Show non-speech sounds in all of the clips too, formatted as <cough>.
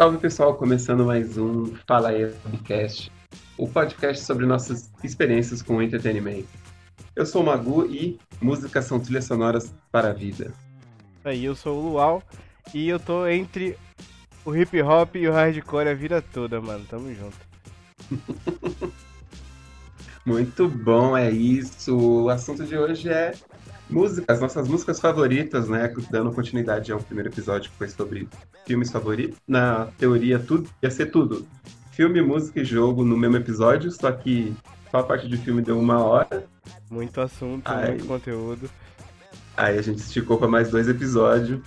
Salve pessoal, começando mais um Fala aí Podcast, o podcast sobre nossas experiências com entretenimento. Eu sou o Magu e músicas são trilhas sonoras para a vida. Aí, eu sou o Luau e eu tô entre o hip hop e o hardcore a vida toda, mano. Tamo junto. <laughs> Muito bom, é isso. O assunto de hoje é músicas, nossas músicas favoritas, né? Dando continuidade ao primeiro episódio que foi sobre filmes favoritos. Na teoria, tudo ia ser tudo. Filme, música e jogo no mesmo episódio, só que só a parte de filme deu uma hora. Muito assunto, Ai. muito conteúdo. Aí a gente esticou para mais dois episódios.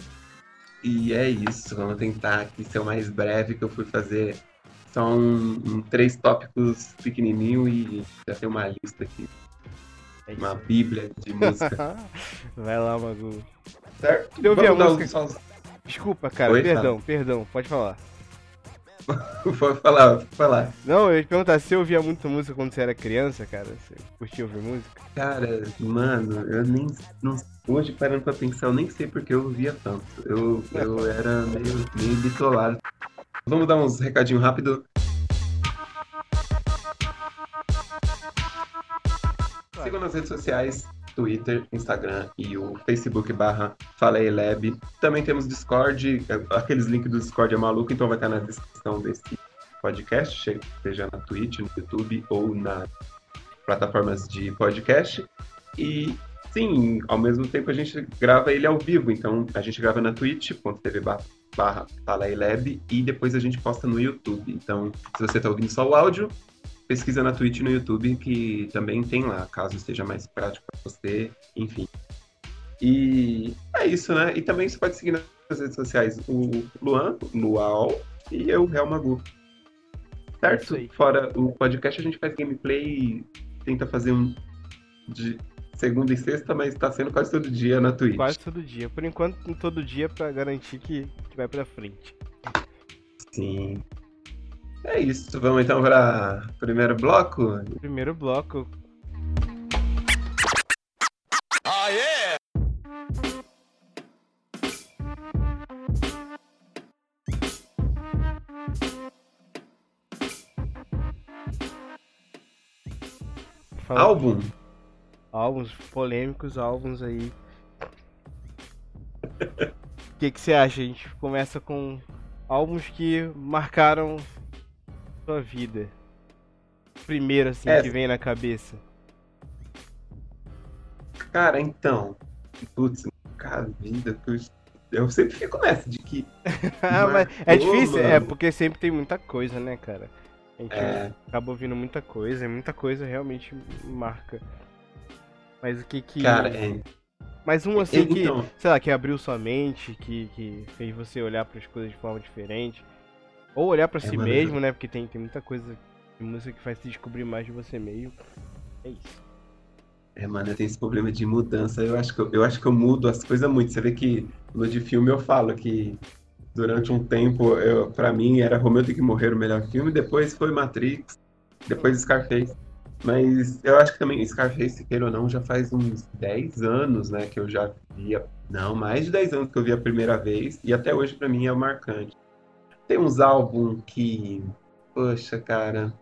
E é isso, vamos tentar aqui ser o mais breve que eu fui fazer. São um, três tópicos pequenininho e já tem uma lista aqui, É uma bíblia de música. <laughs> Vai lá, Magu. certo? Eu ouvi a Vamos música. Desculpa, cara, Oi, perdão, perdão, pode falar. <laughs> Vou falar, vou falar. Não, eu ia te perguntar, você ouvia muito música quando você era criança, cara? Você curtia ouvir música? Cara, mano, eu nem. Não, hoje, parando pra pensar, eu nem sei porque eu ouvia tanto. Eu, eu era meio, meio bitolado. Vamos dar uns recadinhos rápido. Sigam nas redes sociais, Twitter, Instagram e o Facebook barra Fala aí Lab. Também temos Discord, aqueles links do Discord é maluco, então vai estar na descrição desse podcast, seja na Twitch, no YouTube ou nas plataformas de podcast. E sim, ao mesmo tempo a gente grava ele ao vivo, então a gente grava na twitch.tv barra Fala e depois a gente posta no YouTube. Então, se você está ouvindo só o áudio, pesquisa na Twitch e no YouTube que também tem lá, caso esteja mais prático para você, enfim. E é isso, né? E também você pode seguir nas redes sociais o Luan, Luau e eu, Real Magu. Certo? aí. Fora o podcast, a gente faz gameplay e tenta fazer um de segunda e sexta, mas tá sendo quase todo dia na Twitch. Quase todo dia. Por enquanto, todo dia pra garantir que, que vai pra frente. Sim. É isso. Vamos então para o primeiro bloco? Primeiro bloco, fala- Álbum. álbuns polêmicos, álbuns aí. O que, que você acha? A gente começa com álbuns que marcaram sua vida. Primeiro, assim, É. que vem na cabeça. Cara, então. Putz, cara, vida. Eu sempre fico nessa de que. <laughs> Ah, mas é difícil, é, mano. porque sempre tem muita coisa, né, cara? A gente É. acaba ouvindo muita coisa, e muita coisa realmente marca. Mas o que que. Cara, é. Mas um assim que, Então, sei lá, que abriu sua mente, que, que fez você olhar para as coisas de forma diferente. Ou olhar pra É, si mesmo, né? Porque tem, tem muita coisa de música que faz se descobrir mais de você mesmo. É isso. é, mano, eu tenho esse problema de mudança. Eu acho que eu, eu acho que eu mudo as coisas muito. Você vê que no de filme eu falo que durante um tempo, eu, pra mim, era Romeu tem que morrer o melhor filme, depois foi Matrix, depois Scarface. Mas eu acho que também Scarface, queira ou não, já faz uns 10 anos, né, que eu já via. Não, mais de 10 anos que eu vi a primeira vez, e até hoje pra mim é marcante. Tem uns álbuns que. Poxa, cara.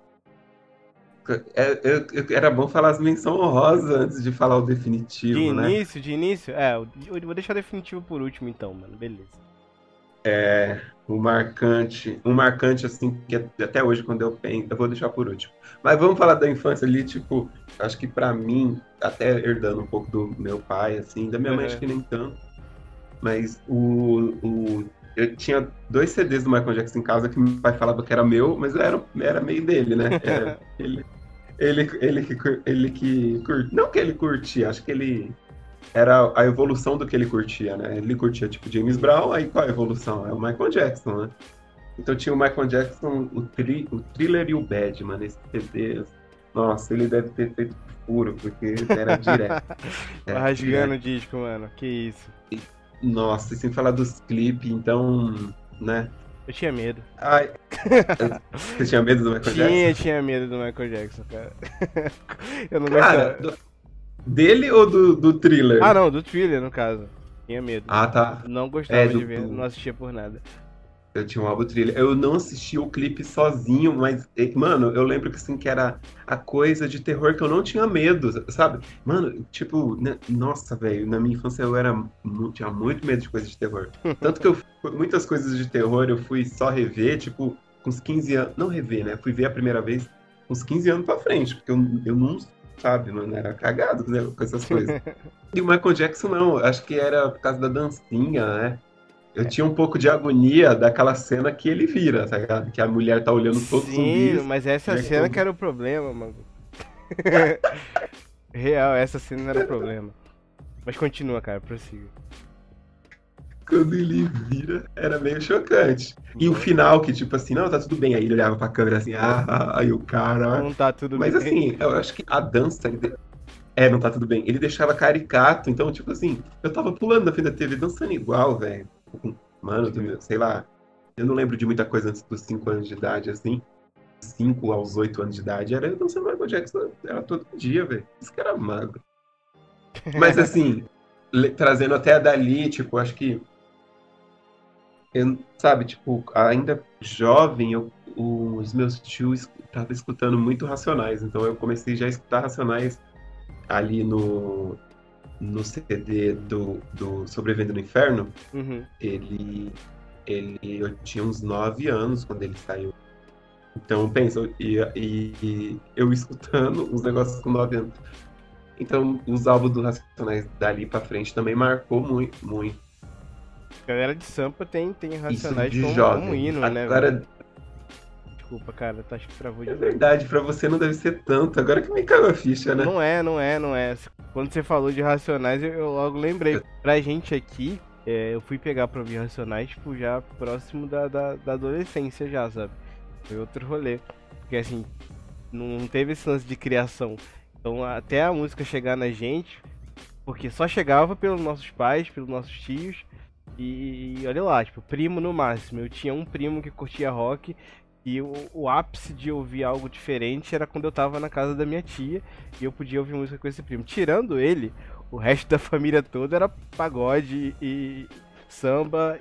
É, eu- eu- era bom falar as menções honrosas antes de falar o definitivo, De né? início, de início, é, eu eu vou deixar o definitivo por último então, mano. Beleza. É, o marcante, um marcante assim, que até hoje quando eu penso, eu vou deixar por último. Mas vamos falar da infância ali, tipo, acho que pra mim, até herdando um pouco do meu pai, assim, da minha mãe Uhum. acho que nem tanto, mas o, o- eu tinha dois CDs do Michael Jackson em casa que meu pai falava que era meu, mas era, era meio dele, né? Era- <laughs> ele, ele, ele, que, ele que curte, não que ele curtia, acho que ele era a evolução do que ele curtia, né? Ele curtia tipo James Brown, aí qual a evolução? É o Michael Jackson, né? Então tinha o Michael Jackson, o, tri, o Thriller e o Bad, mano, esse CD. Nossa, ele deve ter feito furo, porque era direto. <laughs> Era rasgando o disco, mano. Que isso. direto. Nossa, e sem falar dos clipes, então, né? Eu tinha medo. Ai, <laughs> você tinha medo do Michael Tinha, Jackson? tinha medo do Michael Jackson, cara. <laughs> eu não Cara, gostava. do- dele ou do, do Thriller? Ah, não, do thriller, no caso. Tinha medo. Ah, tá. Não gostava É, do- de ver, não assistia por nada. Eu tinha um álbum trilha. Eu não assisti o clipe sozinho, mas, mano, eu lembro que assim, que era a coisa de terror que eu não tinha medo, sabe? Mano, tipo, né? nossa, velho, na minha infância eu era tinha muito medo de coisas de terror. <laughs> Tanto que eu muitas coisas de terror eu fui só rever, tipo, com uns 15 anos. Não rever, né? Fui ver a primeira vez uns 15 anos pra frente, porque eu, eu não, sabe, não era cagado né, com essas coisas. <laughs> e o Michael Jackson não, acho que era por causa da dancinha, né? Eu tinha um pouco de agonia daquela cena que ele vira, tá ligado? Que a mulher tá olhando todos os zumbis. Sim, mas essa é cena que era o problema, mano. <laughs> Real, essa cena não era o problema. Mas continua, cara, prossiga. Quando ele vira, era meio chocante. E o final, que tipo assim, não, tá tudo bem. Aí ele olhava pra câmera assim, ah, aí o cara. Não tá tudo Mas, bem. Mas assim, eu acho que a dança. É, não tá tudo bem. Ele deixava caricato, então, tipo assim, eu tava pulando na frente da TV dançando igual, velho. Mano, sei lá. Eu não lembro de muita coisa antes dos 5 anos de idade, assim. 5 aos 8 anos de idade, era eu dançando Michael Jackson, era todo dia, velho. Isso que era magro. <laughs> Mas assim, trazendo até dali, tipo, acho que. Eu, sabe, tipo, ainda jovem, eu, os meus tios estavam escutando muito Racionais, então eu comecei já a escutar Racionais ali no, no CD do, do Sobrevivendo no Inferno, uhum. ele, ele eu tinha uns 9 anos quando ele saiu. Então, pensa, e, e, eu escutando os negócios com 9 anos. Então, os álbuns do Racionais dali pra frente também marcou muito, muito. A galera de Sampa tem, tem Racionais como, jovem. como hino, né? Agora, Desculpa, cara, tá, acho que travou de É verdade, pra você não deve ser tanto. Agora que me caiu a ficha, né? Não é, não é, não é. Quando você falou de Racionais, eu, logo lembrei. Pra gente aqui, é, eu fui pegar pra ouvir Racionais, tipo, já próximo da, da, da, adolescência já, sabe? Foi outro rolê. Porque assim, não teve esse lance de criação. Então até a música chegar na gente, porque só chegava pelos nossos pais, pelos nossos tios. E, e olha lá, tipo, primo no máximo. Eu tinha um primo que curtia rock e o, o, ápice de ouvir algo diferente era quando eu tava na casa da minha tia e eu podia ouvir música com esse primo. Tirando ele, o resto da <laughs> família toda era pagode e samba,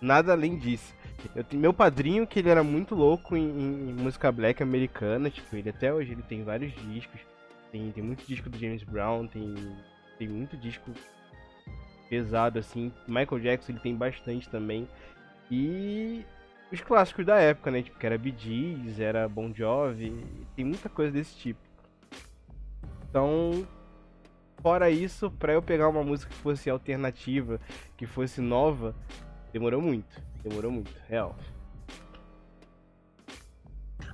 nada além disso. Eu tenho meu padrinho que ele era muito louco em, em, música black americana, tipo, ele até hoje ele tem vários discos. Tem, tem muito disco do James Brown, tem, tem muito disco pesado assim. Michael Jackson ele tem bastante também. E os clássicos da época, né? Tipo, que era Bee Gees, era Bon Jovi, tem muita coisa desse tipo. Então, fora isso, pra eu pegar uma música que fosse alternativa, que fosse nova, demorou muito. Demorou muito, real.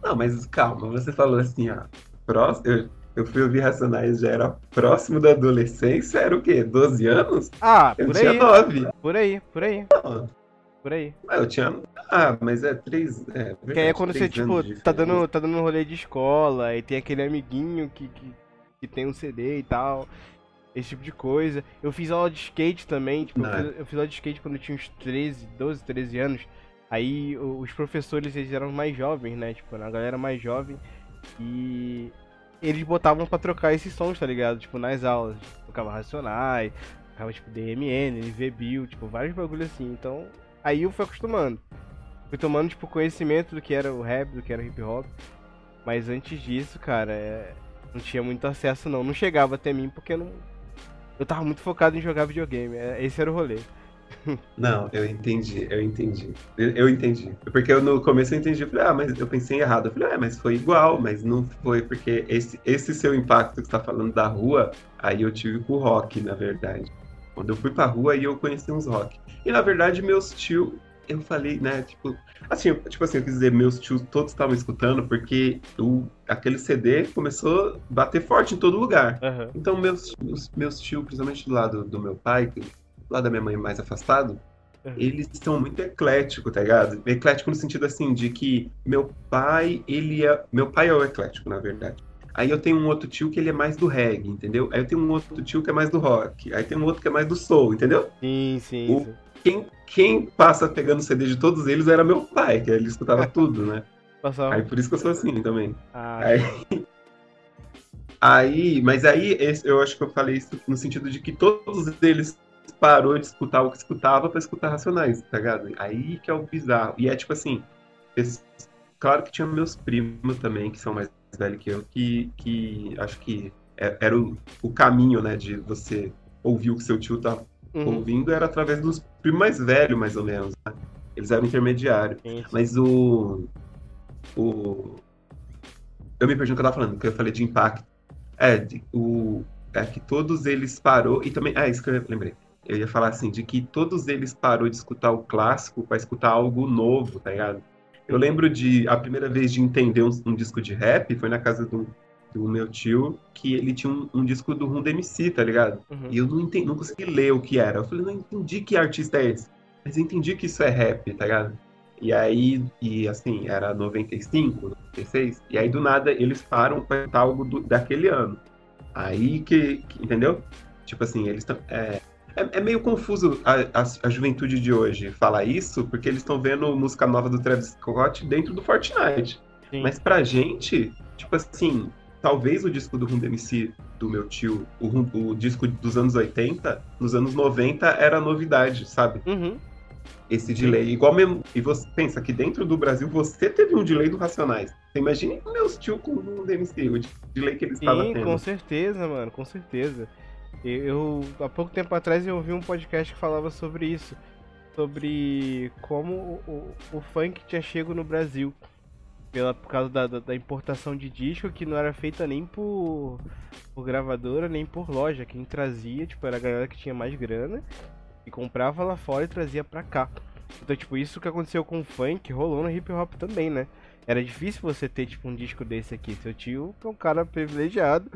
Não, mas calma, você falou assim, ó. Próximo, eu, eu fui ouvir Racionais, já era próximo da adolescência, era o quê? 12 anos? Ah, eu por tinha aí. 9. Por aí, por aí. Não, por aí. Ah, eu tinha. Ah, mas é três. É, verdade, que aí é quando você, tipo, tá dando, tá dando um rolê de escola e tem aquele amiguinho que, que, que, tem um CD e tal. Esse tipo de coisa. Eu fiz aula de skate também, tipo, eu fiz, eu fiz, aula de skate quando eu tinha uns 13, 12, 13 anos. Aí os professores, eles eram mais jovens, né? Tipo, a galera mais jovem. E eles botavam pra trocar esses sons, tá ligado? Tipo, nas aulas. Tocava Racionais, tocava, tipo, DMN, NV Bill, tipo, vários bagulhos assim. Então, Aí eu fui acostumando. Fui tomando, tipo, conhecimento do que era o rap, do que era o hip hop. Mas antes disso, cara, é... não tinha muito acesso não. Não chegava até mim porque não. Eu tava muito focado em jogar videogame. É, esse era o rolê. <laughs> Não, eu entendi, eu entendi. Eu, eu, entendi. Porque eu, no começo eu entendi, eu falei, ah, mas eu pensei errado. Eu falei, ah, mas foi igual, mas não foi, porque esse, esse seu impacto que você tá falando da rua, aí eu tive com o rock, na verdade. Quando eu fui pra rua, aí eu conheci uns rock. E na verdade, meus tios, eu falei, né, tipo, assim, tipo assim, eu quis dizer, meus tios todos estavam escutando, porque o, aquele CD começou a bater forte em todo lugar. Uhum. Então, meus, os, meus tios, principalmente do lado do meu pai, do lado da minha mãe mais afastado, uhum. eles são muito ecléticos, tá ligado? Eclético no sentido assim, de que meu pai, ele é. Meu pai é o eclético, na verdade. Aí eu tenho um outro tio que ele é mais do reggae, entendeu? Aí eu tenho um outro tio que é mais do rock. Aí tem um outro que é mais do soul, entendeu? Sim, sim. O, quem, quem passa pegando CD de todos eles era meu pai, que ele escutava <laughs> tudo, né? Passava. Aí por isso que eu sou assim também. Ah, aí, <laughs> aí, mas aí eu acho que eu falei isso no sentido de que todos eles parou de escutar o que escutava pra escutar Racionais, tá ligado? Aí que é o bizarro. E é tipo assim, claro que tinha meus primos também, que são mais velhos que eu, que, que acho que é, era o, o caminho, né, de você ouvir o que seu tio tá uhum. ouvindo, era através dos primos mais velhos, mais ou menos, né? Eles eram intermediários. Mas o. O. Eu me perdi no que eu tava falando, porque eu falei de impacto. É, de, o, é que todos eles parou. E também. Ah, isso que eu lembrei. Eu ia falar assim, de que todos eles parou de escutar o clássico para escutar algo novo, tá ligado? Eu lembro de a primeira vez de entender um, um disco de rap foi na casa do, do meu tio, que ele tinha um, um disco do Rum MC, tá ligado? Uhum. E eu não, entendi, não consegui ler o que era. Eu falei, não entendi que artista é esse. Mas eu entendi que isso é rap, tá ligado? E aí, e assim, era 95, 96, e aí do nada eles param pra algo do, daquele ano. Aí que, que, entendeu? Tipo assim, eles estão. É, é, é, meio confuso a, a, a, juventude de hoje falar isso, porque eles estão vendo música nova do Travis Scott dentro do Fortnite. Sim. Mas pra gente, tipo assim, talvez o disco do Rum MC do meu tio, o, o, disco dos anos 80, nos anos 90 era novidade, sabe? Uhum esse delay. Igual mesmo. E você pensa que dentro do Brasil você teve um delay do Racionais. Você imagina meus tio com o DMC, o delay que eles estavam tendo. Com certeza, mano, com certeza. Eu, há pouco tempo atrás, eu ouvi um podcast que falava sobre isso. Sobre como o, o, o funk tinha chego no Brasil. Pela, por causa da, da, da, importação de disco que não era feita nem por, por gravadora, nem por loja. Quem trazia, tipo, era a galera que tinha mais grana e comprava lá fora e trazia pra cá. Então, tipo, isso que aconteceu com o funk rolou no hip hop também, né? Era difícil você ter, tipo, um disco desse aqui. Seu tio é um cara privilegiado.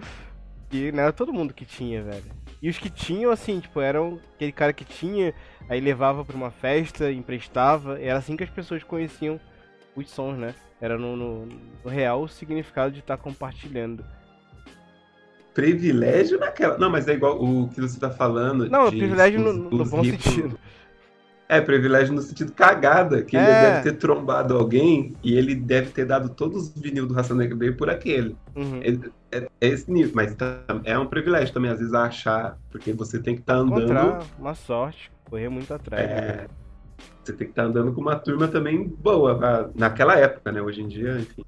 E não era todo mundo que tinha, velho. E os que tinham, assim, tipo, eram aquele cara que tinha, aí levava pra uma festa, emprestava. Era assim que as pessoas conheciam os sons, né? Era no, no, no real significado de estar tá compartilhando privilégio naquela. Não, mas é igual o que você tá falando. Não, privilégio os, no, no bom ricos... sentido. É, privilégio no sentido cagada, que é. ele deve ter trombado alguém e ele deve ter dado todos os vinil do Raça Negra dele por aquele. Uhum. É, é, é, esse nível, mas é um privilégio também, às vezes, achar, porque você tem que estar tá andando. Encontrar uma sorte, correr muito atrás. É, né? Você tem que estar tá andando com uma turma também boa, naquela época, né? Hoje em dia, enfim.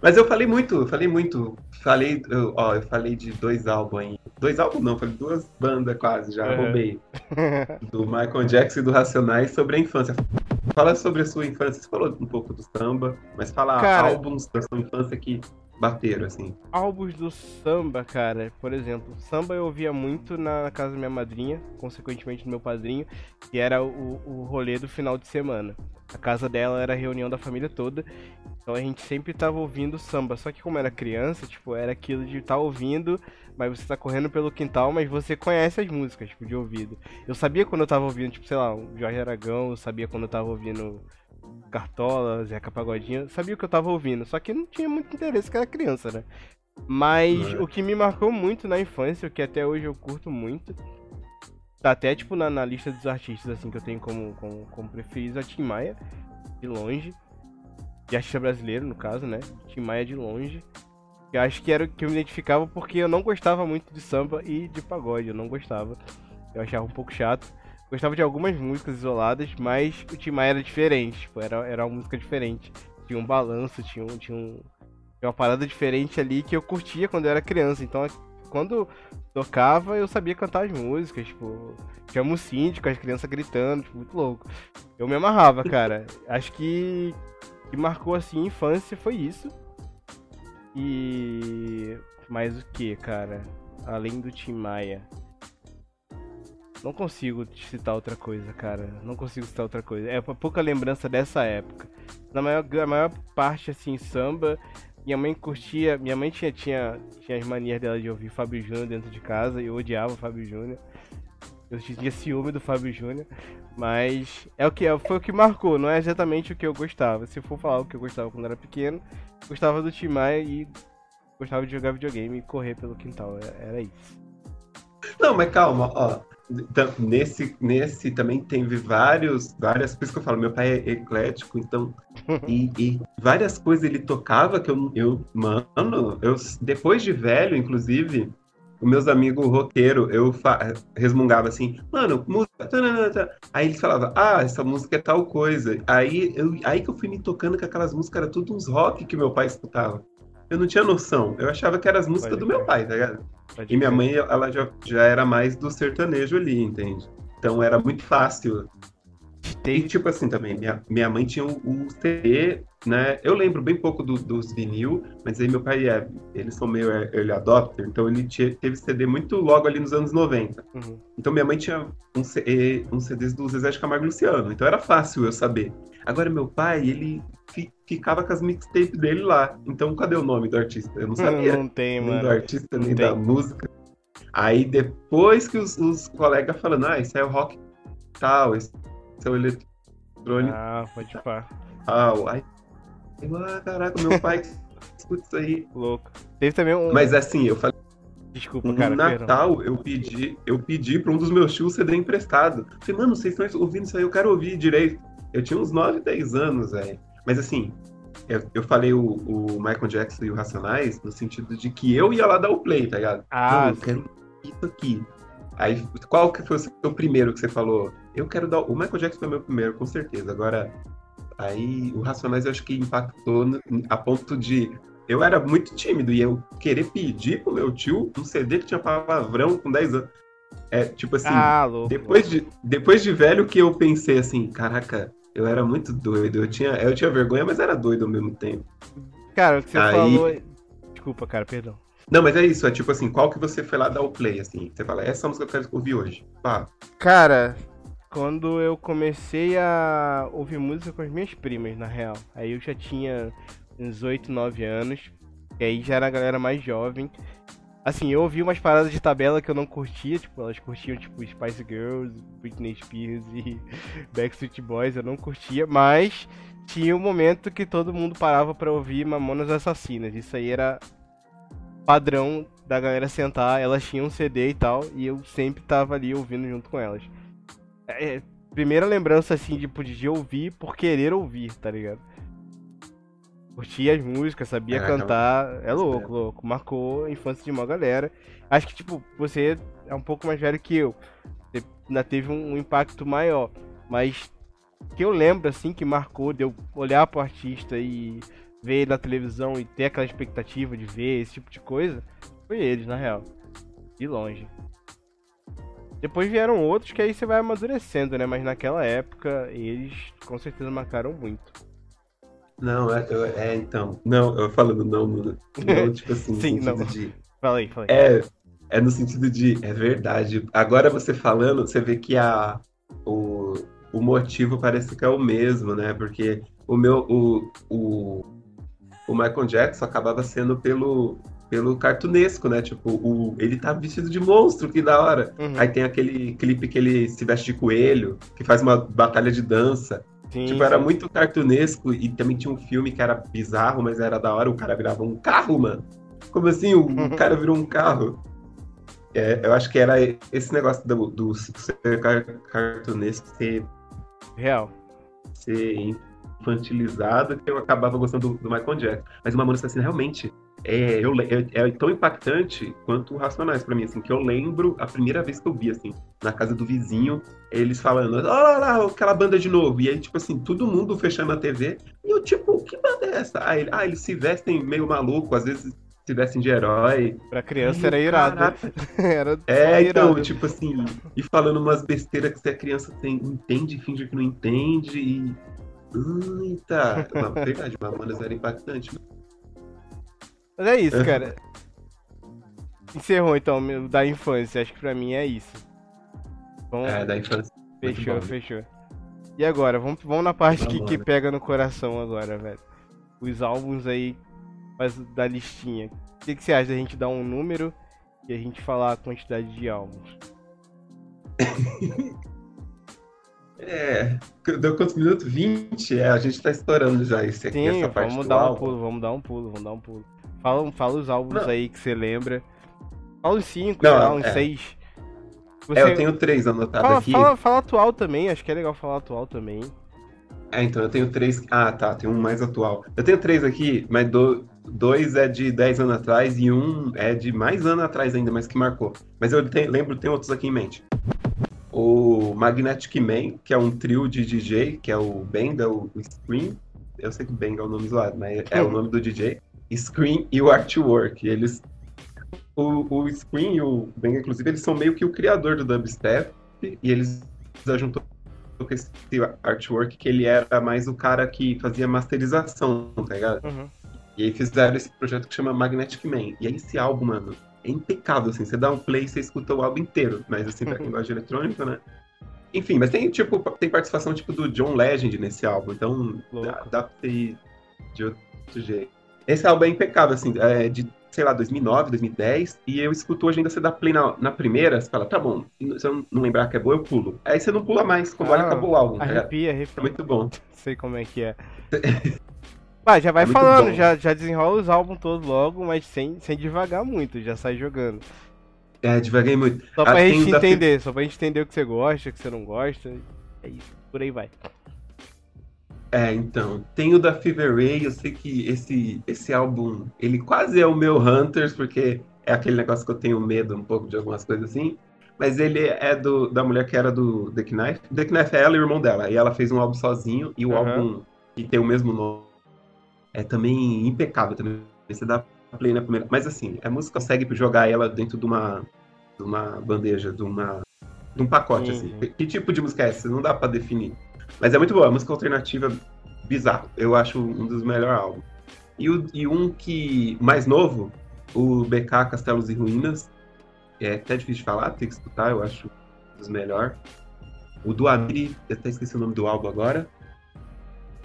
Mas eu falei muito, eu falei muito. Falei, ó, eu falei de dois álbuns aí. Dois álbuns não, falei duas bandas quase, já uhum. roubei. <laughs> Do Michael Jackson e do Racionais sobre a infância. Fala sobre a sua infância. Você falou um pouco do samba, mas fala cara, álbuns da sua infância que bateram, assim. Álbuns do samba, cara, por exemplo, samba eu ouvia muito na casa da minha madrinha, consequentemente do meu padrinho, que era o, o rolê do final de semana. A casa dela era a reunião da família toda. Então a gente sempre tava ouvindo samba. Só que como era criança, tipo, era aquilo de estar tá ouvindo, mas você tá correndo pelo quintal, mas você conhece as músicas, tipo, de ouvido. Eu sabia quando eu tava ouvindo, tipo, sei lá, o Jorge Aragão, eu sabia quando eu tava ouvindo Cartola, Zeca Pagodinho, sabia o que eu tava ouvindo. Só que não tinha muito interesse, que era criança, né? Mas é. o que me marcou muito na infância, o que até hoje eu curto muito, Tá até, tipo, na, na lista dos artistas, assim, que eu tenho como, como, como preferido, a Tim Maia, de longe. De artista brasileiro, no caso, né? Tim Maia de longe. Eu acho que era o que eu me identificava porque eu não gostava muito de samba e de pagode, eu não gostava. Eu achava um pouco chato. Gostava de algumas músicas isoladas, mas o Tim Maia era diferente, tipo, era, era uma música diferente. Tinha um balanço, tinha, um, tinha, um, tinha uma parada diferente ali que eu curtia quando eu era criança. Então quando tocava, eu sabia cantar as músicas, tipo, chama o síndico, as crianças gritando, tipo, muito louco. Eu me amarrava, <laughs> cara. Acho que que marcou assim a infância foi isso. E mais o que, cara? Além do Tim Maia. Não consigo citar outra coisa, cara. Não consigo citar outra coisa. É pouca lembrança dessa época. Na maior, a maior parte, assim, samba minha mãe curtia. Minha mãe tinha, tinha, tinha as manias dela de ouvir Fábio Júnior dentro de casa e eu odiava o Fábio Júnior. Eu tinha ciúme do Fábio Júnior. Mas é o que foi o que marcou, não é exatamente o que eu gostava. Se for falar o que eu gostava quando era pequeno, gostava do Tim Maia e gostava de jogar videogame e correr pelo quintal. É, era isso. Não, mas calma, ó. Então, nesse, nesse também teve vários, várias coisas que eu falo, meu pai é eclético, então. <laughs> e, e, várias coisas ele tocava que eu, eu mano, eu, depois de velho, inclusive, os meus amigos roqueiros, eu resmungava assim, mano, música. Tanana, aí eles falavam, ah, essa música é tal coisa. Aí, eu, aí que eu fui me tocando que aquelas músicas eram tudo uns rock que meu pai escutava. Eu não tinha noção. Eu achava que eram as músicas Pode do meu pai, tá ligado? E minha mãe, ela já, já era mais do sertanejo ali, entende? Então era muito fácil tem... E tipo assim também, minha, minha mãe tinha o, o CD, né? Eu lembro bem pouco do, dos vinil, mas aí meu pai é, eles são meio early adopter, então ele tinha, teve CD muito logo ali nos anos 90. Uhum. Então minha mãe tinha um, CD, um CDs do Zezé de Camargo Luciano, então era fácil eu saber. Agora meu pai, ele fi, ficava com as mixtapes dele lá. Então cadê o nome do artista? Eu não sabia. Não tem, nem mano. do artista, não nem tem. da música. Aí depois que os, os colegas falando, ah, isso é o rock tal, esse seu eletrônico. Ah, pode pá. Ah, aí. Ah, caraca, meu pai <laughs> escuta isso aí. Louco. Teve também um. Mas assim, eu falei. Desculpa, cara. No Natal, eu pedi, eu pedi pra um dos meus tios CD emprestado. Falei, mano, vocês estão ouvindo isso aí, eu quero ouvir direito. Eu tinha uns 9, 10 anos, velho. Mas assim, eu, eu falei o, o, Michael Jackson e o Racionais no sentido de que eu ia lá dar o play, tá ligado? Ah, eu quero isso aqui. Aí, qual que foi o seu primeiro que você falou? Eu quero dar. O Michael Jackson foi meu primeiro, com certeza. Agora, aí o Racionais eu acho que impactou a ponto de. Eu era muito tímido e eu querer pedir pro meu tio um CD que tinha palavrão com 10 anos. É, tipo assim, ah, depois, De, depois de velho que eu pensei assim, caraca, eu era muito doido. Eu tinha, eu tinha vergonha, mas era doido ao mesmo tempo. Cara, o que você aí... falou. Desculpa, cara, perdão. Não, mas é isso, é tipo assim, qual que você foi lá dar o play, assim? Você fala, essa música eu quero ouvir hoje. Pá. Cara, quando eu comecei a ouvir música com as minhas primas, na real. Aí eu já tinha uns 8, 9 anos. E aí já era a galera mais jovem. Assim, eu ouvi umas paradas de tabela que eu não curtia, tipo, elas curtiam, tipo, Spice Girls, Britney Spears e <laughs> Backstreet Boys, eu não curtia, mas tinha um momento que todo mundo parava para ouvir Mamonas Assassinas. Isso aí era padrão da galera sentar, elas tinham um CD e tal, e eu sempre tava ali ouvindo junto com elas. É, primeira lembrança, assim, de, de ouvir por querer ouvir, tá ligado? Curtia as músicas, sabia é, cantar. É louco, louco. Marcou a infância de uma galera. Acho que, tipo, você é um pouco mais velho que eu. Você ainda teve um, impacto maior. Mas que eu lembro, assim, que marcou de eu olhar pro artista e ver ele na televisão e ter aquela expectativa de ver esse tipo de coisa, foi eles, na real. De longe. Depois vieram outros que aí você vai amadurecendo, né? Mas naquela época eles com certeza marcaram muito. Não, é, é então. Não, eu falando não, não, não <laughs> tipo assim, Sim, no não. de. Fala aí. É, é no sentido de. É verdade. Agora você falando, você vê que a, o, o motivo parece que é o mesmo, né? Porque o meu. O, o, o Michael Jackson acabava sendo pelo, pelo cartunesco, né? Tipo, o, ele tá vestido de monstro, que da hora. Uhum. Aí tem aquele clipe que ele se veste de coelho, que faz uma batalha de dança. Sim, tipo, sim. era muito cartunesco e também tinha um filme que era bizarro, mas era da hora, o cara virava um carro, mano. Como assim? O, <laughs> cara virou um carro? É, eu acho que era esse negócio do, do ser cartunesco ser. Real. Ser infantilizado que eu acabava gostando do, do Michael Jackson. Mas o Mamonas Assassina realmente é, eu, é, é, tão impactante quanto o Racionais para mim, assim, que eu lembro a primeira vez que eu vi, assim, na casa do vizinho, eles falando, olha lá, lá, aquela banda de novo. E aí, tipo assim, todo mundo fechando a TV. E eu, tipo, que banda é essa? Ah, ele, ah eles se vestem meio maluco, às vezes se vestem de herói. Pra criança era irado. <laughs> era é, então, irado. tipo assim, e falando umas besteiras que a criança tem, entende, finge que não entende, e Eita! Na verdade, Mamonas era impactante. Mas é isso, cara. Encerrou então da infância. Acho que pra mim é isso. Vamos... É, da infância. Fechou, fechou. E agora? Vamos, vamos na parte que, que pega no coração agora, velho. Os álbuns aí da listinha. O que, que você acha da gente dar um número e a gente falar a quantidade de álbuns? <laughs> É, deu quantos minutos? 20? É, a gente tá estourando já esse aqui, Sim, essa parte vamos dar álbum. um pulo, vamos dar um pulo, vamos dar um pulo. Fala, fala os álbuns Não. aí que você lembra. Fala uns 5, Não, uns 6. É. é, eu tenho três anotados fala, aqui. Fala, fala atual também, acho que é legal falar atual também. É, então eu tenho três. Ah, tá, tem um mais atual. Eu tenho três aqui, mas do... dois é de 10 anos atrás e um é de mais anos atrás ainda, mas que marcou. Mas eu tenho... lembro, tem outros aqui em mente. O Magnetic Man, que é um trio de DJ, que é o Benga, o Scream. Eu sei que Benga é o nome zoado, mas é o nome do DJ. Scream e o Artwork. Eles. O, o Scream e o Benga, inclusive, eles são meio que o criador do dubstep e eles juntou com esse artwork que ele era mais o cara que fazia masterização, tá ligado? Uhum. E aí fizeram esse projeto que chama Magnetic Man. E aí esse álbum, mano, é impecável, assim. Você dá um play e você escuta o álbum inteiro. Mas assim, pra quem gosta de eletrônica, né? Enfim, mas tem, tipo, tem participação, tipo, do John Legend nesse álbum. Então, dá, dá pra ir de outro jeito. Esse álbum é impecável, assim, é de sei lá, 2009, 2010, e eu escuto hoje ainda você dá play na, na primeira, você fala, tá bom, se eu não lembrar que é boa, eu pulo. Aí você não pula mais, quando ah, olha, acabou o álbum. Arrepia, tá arrepia. É muito bom. Sei como é que é. <laughs> Ah, já vai é falando, já, já desenrola os álbuns todos logo, mas sem, sem devagar muito, já sai jogando. É, devaguei muito. Só pra ah, gente entender, só pra gente entender o que você gosta, o que você não gosta. É isso, por aí vai. É, então, tem o da Fever Ray, eu sei que esse, esse álbum, ele quase é o meu Hunters, porque é aquele negócio que eu tenho medo um pouco de algumas coisas assim, mas ele é do, da mulher que era do The Knife. The Knife é ela e o irmão dela, e ela fez um álbum sozinho, e o uhum. álbum que tem o mesmo nome é também impecável, também você dá play na primeira, mas assim, a música consegue jogar ela dentro de uma, de uma bandeja, de uma de um pacote, assim. Que tipo de música é essa? Não dá para definir. Mas é muito boa, música alternativa bizarro. Eu acho um dos melhores álbuns. E, o, e um que mais novo, o BK Castelos e Ruínas, é até difícil de falar, tem que escutar, eu acho um dos melhores. O do Amiri, eu até esqueci o nome do álbum agora.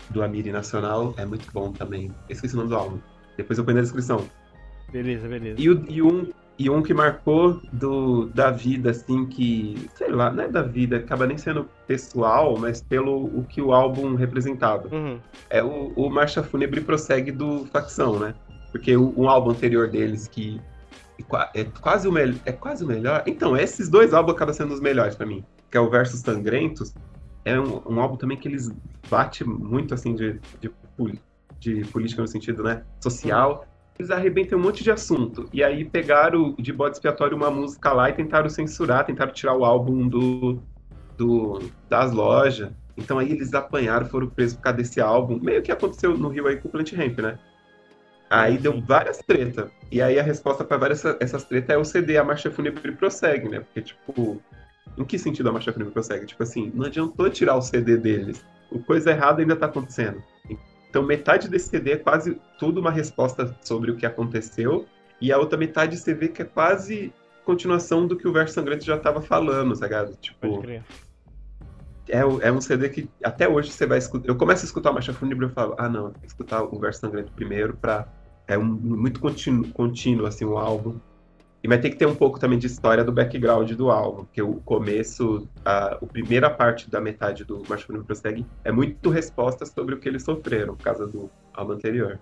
Do Amiri Nacional, é muito bom também. Eu esqueci o nome do álbum. Depois eu ponho na descrição. Beleza, beleza. E, o, e um e um que marcou do, da vida, assim, que, sei lá, não é da vida, acaba nem sendo pessoal, mas pelo o que o álbum representava. Uhum. É o, o Marcha Fúnebre prossegue do Facção, né? Porque o, um álbum anterior deles que é quase o melhor. É quase o melhor. Então, esses dois álbuns acabam sendo os melhores para mim. Que é o Versus Sangrentos. É um, um, álbum também que eles bate muito assim de, de, de política no sentido né, social. Eles arrebentam um monte de assunto. E aí pegaram de bode expiatório uma música lá e tentaram censurar, tentaram tirar o álbum do, do das lojas. Então aí eles apanharam, foram presos por causa desse álbum. Meio que aconteceu no Rio aí com o Plant Ramp, né? Aí deu várias tretas. E aí a resposta para várias essas tretas é o CD, a Marcha Fúnebre prossegue, né? Porque, tipo, em que sentido a Marcha Fúnebre prossegue? Tipo assim, não adiantou tirar o CD deles. O coisa errada ainda tá acontecendo. Então, metade desse CD é quase tudo uma resposta sobre o que aconteceu, e a outra metade você vê que é quase continuação do que o Verso Sangrante já estava falando, tá ligado? Tipo, é, é um CD que até hoje você vai escutar. Eu começo a escutar o Marcha Fúnebre e falo, ah, não, tem que escutar o Verso Sangrante primeiro pra. É um, muito contínuo, contínuo, assim, o álbum. E vai ter que ter um pouco também de história do background do álbum, porque o começo, a, a primeira parte da metade do Marcha Fúnebre Prossegue é muito resposta sobre o que eles sofreram por causa do álbum anterior.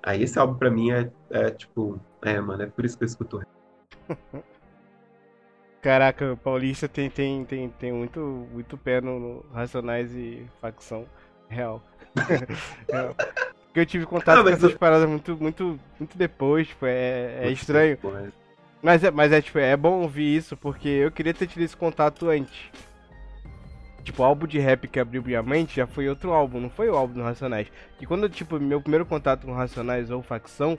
Aí esse álbum pra mim é, é tipo, é, mano, é por isso que eu escuto. <laughs> Caraca, o Paulista tem, tem, tem, tem muito, muito pé no, no Racionais e facção real. <laughs> real. Porque eu tive contato com essas eu... paradas muito, muito, muito depois, tipo, é, é estranho. Depois. Mas é, mas é, tipo, é bom ouvir isso, porque eu queria ter tido esse contato antes. Tipo, o álbum de rap que abriu minha mente já foi outro álbum, não foi o álbum do Racionais. E quando, tipo, meu primeiro contato com Racionais ou Facção,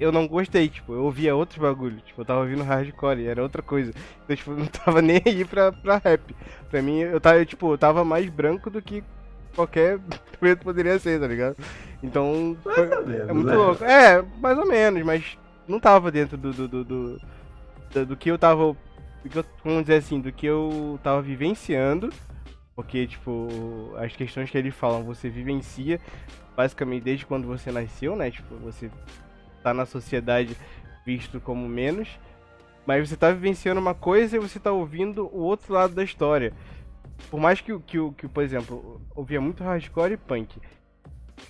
eu não gostei, tipo, eu ouvia outros bagulho. Tipo, eu tava ouvindo hardcore, era outra coisa. Então, tipo, <laughs> eu não tava nem aí pra, pra rap. Pra mim, eu tava, eu, tipo, eu tava mais branco do que qualquer <laughs> preto poderia ser, tá ligado? Então, foi, menos, é muito né? louco. É, mais ou menos, mas não tava dentro do, do, do, do do, que eu tava. Eu, vamos dizer assim, do que eu tava vivenciando. Porque, tipo, as questões que eles falam, você vivencia basicamente desde quando você nasceu, né? Tipo, você tá na sociedade visto como menos. Mas você tá vivenciando uma coisa e você tá ouvindo o outro lado da história. Por mais que, que, que por exemplo, ouvia muito hardcore e punk.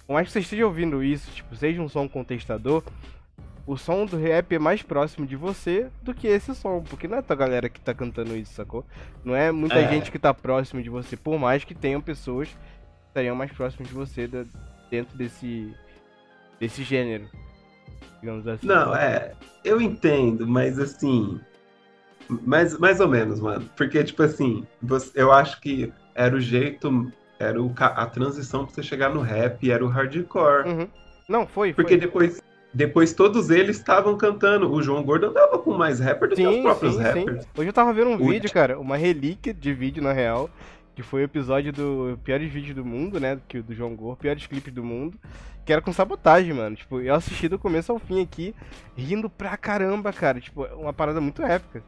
Por mais que você esteja ouvindo isso, tipo, seja um som contestador, o som do rap é mais próximo de você do que esse som, porque não é tua galera que tá cantando isso, sacou? Não é muita é. gente que tá próximo de você, por mais que tenham pessoas estariam mais próximos de você da, dentro desse, desse gênero. Digamos assim. Não, é. Eu entendo, mas assim. Mais, mais ou menos, mano. Porque, tipo assim, você, eu acho que era o jeito. Era o, a transição pra você chegar no rap, era o hardcore. Uhum. Não, foi. Porque foi. depois. Depois todos eles estavam cantando. O João Gordo andava com mais rapper do sim, que os próprios sim, rappers. Sim. Hoje eu tava vendo um O- vídeo, cara, uma relíquia de vídeo na real, que foi o episódio do Piores Vídeos do Mundo, né? Que o do João Gordo, Piores Clipes do Mundo, que era com sabotagem, mano. Tipo, eu assisti do começo ao fim aqui, rindo pra caramba, cara. Tipo, é uma parada muito épica.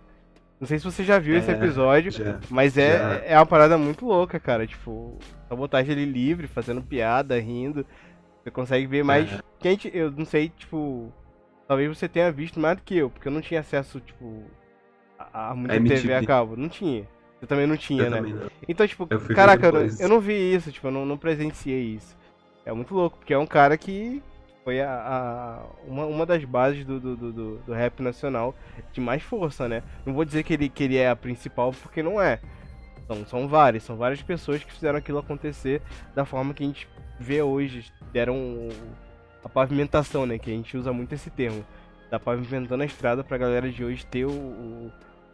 Não sei se você já viu esse É, episódio, Já. mas é, já. é uma parada muito louca, cara. Tipo, sabotagem ele livre, fazendo piada, rindo. Você consegue ver mais. É. Eu não sei, tipo. Talvez você tenha visto mais do que eu, porque eu não tinha acesso, tipo. A, a muita A MTV. TV a cabo. Não tinha. Eu também não tinha, Eu né? não. Então, tipo, Eu caraca, eu eu não vi isso, tipo, eu não, não presenciei isso. É muito louco, porque é um cara que foi a, a- uma, uma das bases do, do, do, do- do rap nacional de mais força, né? Não vou dizer que ele, que ele é a principal, porque não é. São, são várias, são várias pessoas que fizeram aquilo acontecer da forma que a gente vê hoje. Deram a pavimentação, né? Que a gente usa muito esse termo. Tá pavimentando a estrada pra galera de hoje ter o, o-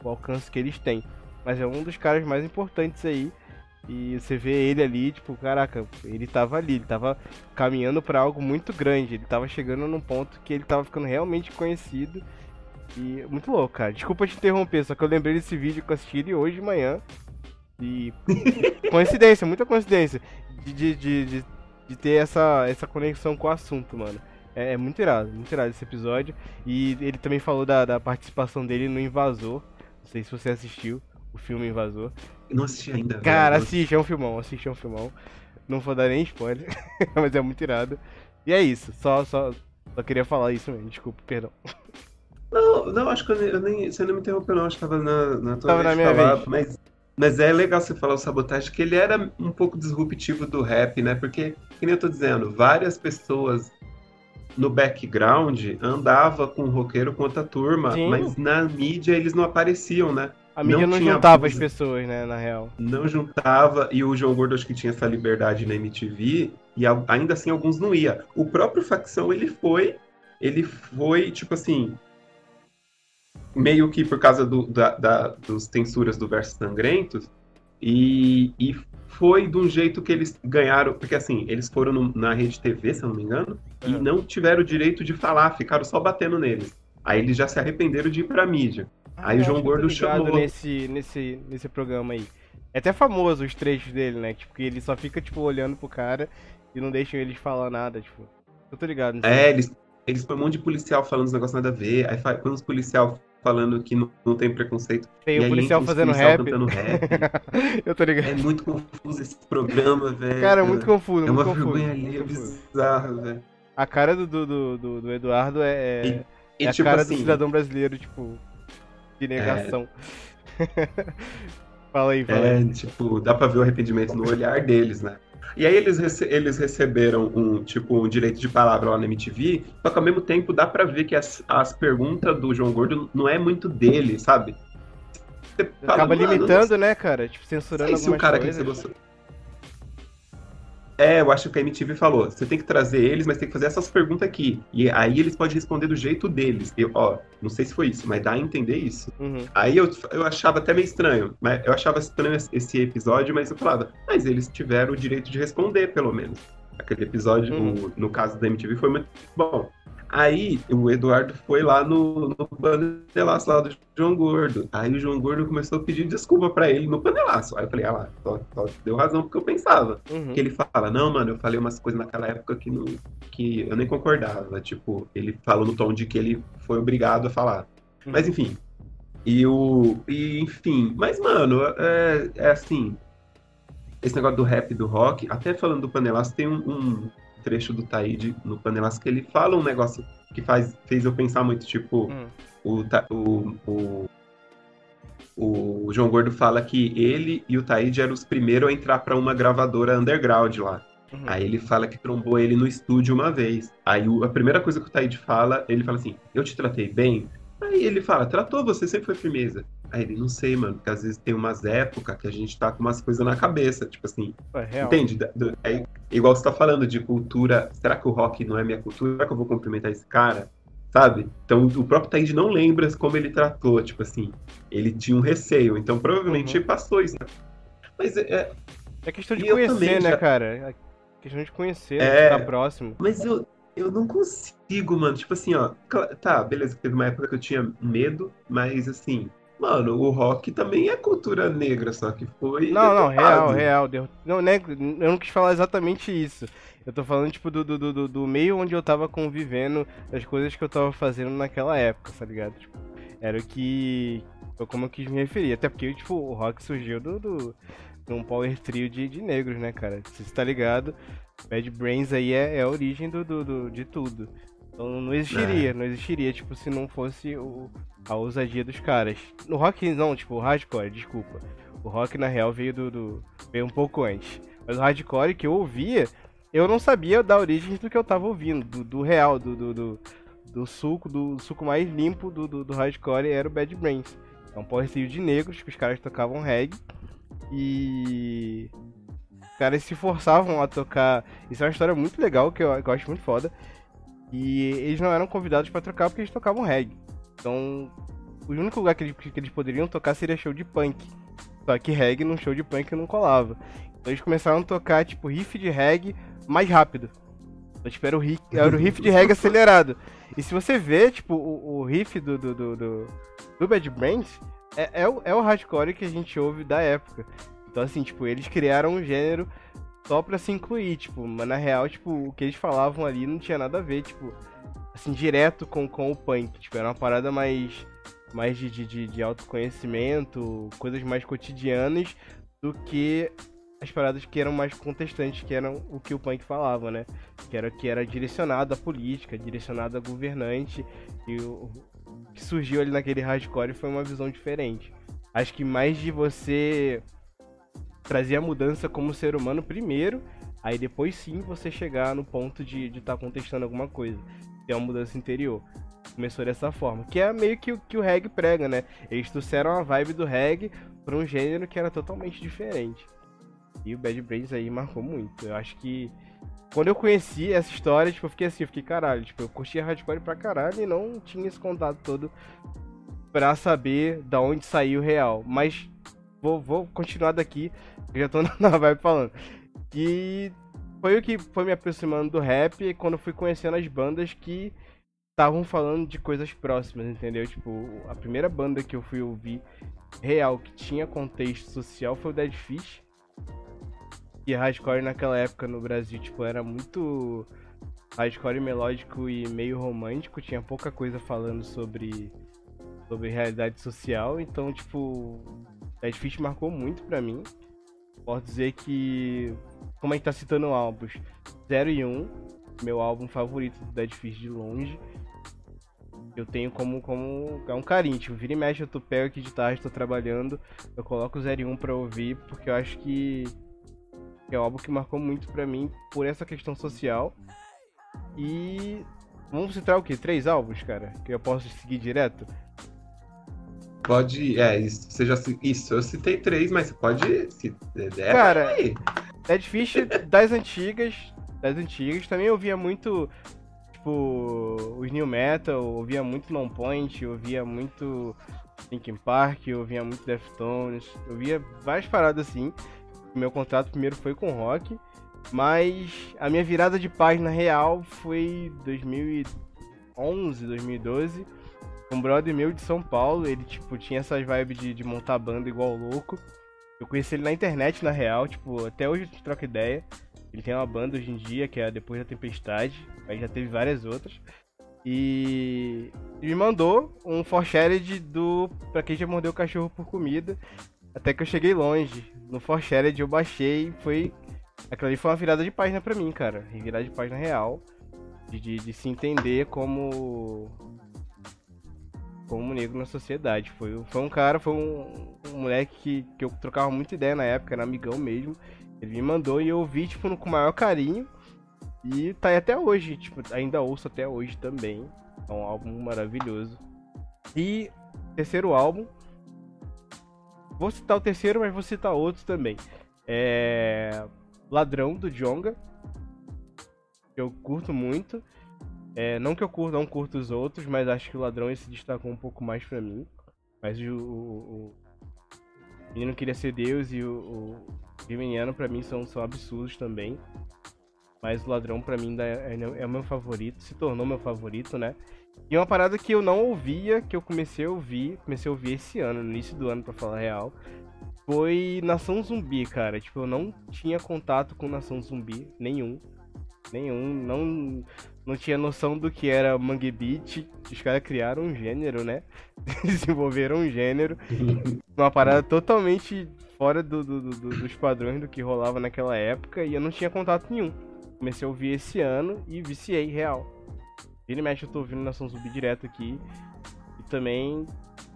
alcance que eles têm. Mas é um dos caras mais importantes aí. E você vê ele ali, tipo, caraca, ele tava ali, ele tava caminhando pra algo muito grande. Ele tava chegando num ponto que ele tava ficando realmente conhecido. E muito louco, cara. Desculpa te interromper, só que eu lembrei desse vídeo que eu assisti ele hoje de manhã. E. <laughs> coincidência, muita coincidência. De, de, de, de, de ter essa, essa conexão com o assunto, mano. É, é muito irado, muito irado esse episódio. E ele também falou da, da participação dele no Invasor. Não sei se você assistiu o filme Invasor. Não assisti ainda. velho. Cara, Não assiste, é um filmão, assiste, é um filmão. Não vou dar nem spoiler, <laughs> mas é muito irado. E é isso, só, só, só queria falar isso mesmo, desculpa, perdão. Não, não, acho que eu nem, eu nem- você não me interrompeu, não. Acho que tava na, na tua Tava na minha falar, vez. Mas, mas é legal você falar o sabotagem, que ele era um pouco disruptivo do rap, né? Porque, que nem eu tô dizendo, várias pessoas no background andava com o roqueiro com outra turma, Sim. mas na mídia eles não apareciam, né? A mídia não, tinha juntava as abuso. pessoas, né, na real. Não juntava, e o João Gordo acho que tinha essa liberdade na MTV, e ainda assim alguns não ia. O próprio Facção, ele foi, ele foi, tipo assim, meio que por causa do, da, da- dos censuras do Verso Sangrentos, e, e foi de um jeito que eles ganharam, porque assim, eles foram no- na Rede TV, se eu não me engano, e Uhum. não tiveram o direito de falar, ficaram só batendo neles. Aí eles já se arrependeram de ir pra mídia. Aí o João Gordo chamou. Nesse, nesse, nesse programa aí. É até famoso os trechos dele, né? Tipo, que ele só fica, tipo, olhando pro cara e não deixam eles falar nada, tipo. Eu tô ligado. É, eles, eles põem um monte de policial falando uns negócios nada a ver, aí põe uns policial falando que não, não tem preconceito. Tem e o policial fazendo rap. rap. <laughs> eu tô ligado. É muito confuso esse programa, velho. Cara, muito confuso, É muito uma confuso. vergonha alheia confuso. bizarra, velho. A cara do, do, do, do- do Eduardo é, é, E é a tipo cara assim, do cidadão brasileiro, tipo, de negação. <laughs> fala aí, fala aí. é, tipo, dá pra ver o arrependimento no olhar deles, né? E aí eles, rece- eles receberam um, tipo, um direito de palavra lá na MTV, só que ao mesmo tempo dá pra ver que as, as perguntas do João Gordo não é muito dele, sabe? Você Acaba "Mano, limitando, né, cara? Tipo, censurando sei se o cara que coisas. você gostou. É, eu acho que a MTV falou, você tem que trazer eles, mas tem que fazer essas perguntas aqui. E aí eles podem responder do jeito deles. Eu, ó, não sei se foi isso, mas dá a entender isso. Uhum. Aí eu, eu achava até meio estranho, mas eu achava estranho esse episódio, mas eu falava, mas eles tiveram o direito de responder, pelo menos. Aquele episódio, Uhum. o- no caso da MTV, foi muito bom. Aí o Eduardo foi lá no, no panelaço lá do João Gordo. Aí o João Gordo começou a pedir desculpa pra ele no panelaço. Aí eu falei, ah lá, só, só deu razão porque eu pensava. Uhum. Que ele fala, não, mano, eu falei umas coisas naquela época que, não, que eu nem concordava. Tipo, ele falou no tom de que ele foi obrigado a falar. Uhum. Mas enfim. E o. E, enfim. Mas, mano, é, é assim. Esse negócio do rap e do rock, até falando do Panelaço, tem um, um trecho do Taíde no Panelaço que ele fala um negócio que faz, fez eu pensar muito, tipo, Uhum. o, o, o, o João Gordo fala que ele e o Taíde eram os primeiros a entrar pra uma gravadora underground lá. Uhum. Aí ele fala que trombou ele no estúdio uma vez. Aí o- a primeira coisa que o Taíde fala, ele fala assim: Eu te tratei bem? Aí ele fala: Tratou, você sempre foi firmeza. Aí ele, não sei, mano, porque às vezes tem umas épocas que a gente tá com umas coisas na cabeça, tipo assim. É real. Entende? É igual você tá falando de cultura. Será que o rock não é minha cultura? Será que eu vou cumprimentar esse cara? Sabe? Então o próprio Taíde não lembra como ele tratou, tipo assim. Ele tinha um receio, então provavelmente Uhum. passou isso. Mas é, É questão de conhecer, né, já- cara? É questão de conhecer, É. estar próximo. Mas eu, eu não consigo, mano. Tipo assim, ó. Tá, beleza, teve uma época que eu tinha medo, mas assim. Mano, o rock também é cultura negra, só que foi. Não, não, real, real. derro- Não, né, eu não quis falar exatamente isso. Eu tô falando, tipo, do, do, do- do, meio onde eu tava convivendo, das coisas que eu tava fazendo naquela época, tá ligado? Tipo, era o que. Foi como eu quis me referir. Até porque, tipo, o rock surgiu do. do de um power trio de, de negros, né, cara? Se você tá ligado, Bad Brains aí é, é a origem do, do, do- de tudo. Então não existiria, não existiria, tipo, se não fosse o, a ousadia dos caras. No rock não, tipo, o hardcore, desculpa. O rock na real veio do, do- veio um pouco antes. Mas o hardcore que eu ouvia, eu não sabia da origem do que eu tava ouvindo, do, do real, do, do, do, do suco, do suco mais limpo do, do, do hardcore era o Bad Brains. É um trio de negros que os caras tocavam reggae e os caras se forçavam a tocar. Isso é uma história muito legal que eu, que eu acho muito foda. E eles não eram convidados pra tocar porque eles tocavam reggae. Então, o único lugar que eles, que eles poderiam tocar seria show de punk. Só que reggae num show de punk não colava. Então eles começaram a tocar, tipo, riff de reggae mais rápido. Então, tipo, era o, ri- era o riff de reggae acelerado. E se você vê, tipo, o, o riff do, do, do, do, do Bad Brains, é, é, o, é o hardcore que a gente ouve da época. Então, assim, tipo, eles criaram um gênero só pra se incluir, tipo, mas na real, tipo, o que eles falavam ali não tinha nada a ver, tipo, assim, direto com, com o punk. Tipo, era uma parada mais, mais de, de, de, autoconhecimento, coisas mais cotidianas do que as paradas que eram mais contestantes, que eram o que o punk falava, né? Que era que era direcionado à política, direcionado a governante, e o o que surgiu ali naquele hardcore foi uma visão diferente. Acho que mais de você trazer a mudança como ser humano primeiro, aí depois sim você chegar no ponto de estar de tá contestando alguma coisa. Ter uma mudança interior. Começou dessa forma. Que é meio que o que o reggae prega, né? Eles trouxeram a vibe do reggae para um gênero que era totalmente diferente. E o Bad Brains aí marcou muito. Eu acho que quando eu conheci essa história, tipo, eu fiquei assim, eu fiquei caralho, tipo, eu curtia hardcore pra caralho e não tinha esse contato todo pra saber da onde saiu o real. Mas vou, vou continuar daqui, eu já tô <laughs> na vibe falando. E foi o que foi me aproximando do rap quando fui conhecendo as bandas que estavam falando de coisas próximas, entendeu? Tipo, a primeira banda que eu fui ouvir real que tinha contexto social foi o Dead Fish. E hardcore naquela época no Brasil, tipo, era muito hardcore melódico e meio romântico, tinha pouca coisa falando sobre sobre realidade social, então, tipo, Dead Fish marcou muito pra mim. Posso dizer que, como a gente tá citando álbuns, 0 e 1, meu álbum favorito do Dead Fish de longe. Eu tenho como, como é um carinho, tipo, vira e mexe, eu tô pego aqui de tarde, tô trabalhando, eu coloco o 0 e 1 pra ouvir, porque eu acho que é um álbum que marcou muito pra mim por essa questão social. E vamos citar o quê? Três álbuns, cara? Que eu posso seguir direto? Pode. É, isso, você já, isso, eu citei três, mas você pode. Se, é, Cara, aí. Dead Fish das antigas, das antigas, também eu ouvia muito, tipo, os New Metal, eu ouvia muito Non Point, eu ouvia muito Linkin Park, eu ouvia muito Deftones, eu ouvia várias paradas assim. Meu contrato primeiro foi com rock, mas a minha virada de página real foi 2011, 2012. Um brother meu de São Paulo, ele tipo tinha essas vibes de, de montar banda igual louco. Eu conheci ele na internet, na real, tipo, até hoje a gente troca ideia. Ele tem uma banda hoje em dia, que é Depois da Tempestade, mas já teve várias outras. E me mandou um forshared do Pra Quem Já Mordeu o Cachorro por Comida. Até que eu cheguei longe. No forshared eu baixei, foi... Aquilo ali foi uma virada de página pra mim, cara. Virada de página real. De, de, de se entender como... Como negro na sociedade. Foi, foi um cara, foi um, um moleque que, que eu trocava muita ideia na época, era amigão mesmo. Ele me mandou e eu ouvi, tipo, com o maior carinho. E tá aí até hoje, tipo, ainda ouço até hoje também. É um álbum maravilhoso. E terceiro álbum, Vou citar o terceiro, mas vou citar outros também. É. Ladrão do Jonga. Que eu curto muito. É, não que eu curto, não curto os outros, mas acho que o Ladrão se destacou um pouco mais pra mim. Mas o, o, o Menino Queria Ser Deus e o, o Geminiano pra mim são, são absurdos também. Mas o Ladrão pra mim é, é o meu favorito, se tornou meu favorito, né? E uma parada que eu não ouvia, que eu comecei a ouvir, comecei a ouvir esse ano, no início do ano, pra falar a real, foi Nação Zumbi, cara. Tipo, eu não tinha contato com Nação Zumbi, nenhum. Nenhum, não, não tinha noção do que era Mangue Beat. Os caras criaram um gênero, né? <laughs> Desenvolveram um gênero. <laughs> Uma parada totalmente fora do, do, do, dos padrões do que rolava naquela época e eu não tinha contato nenhum. Comecei a ouvir esse ano e viciei, real. Vira e mexe eu tô ouvindo Nação Zumbi direto aqui. E também,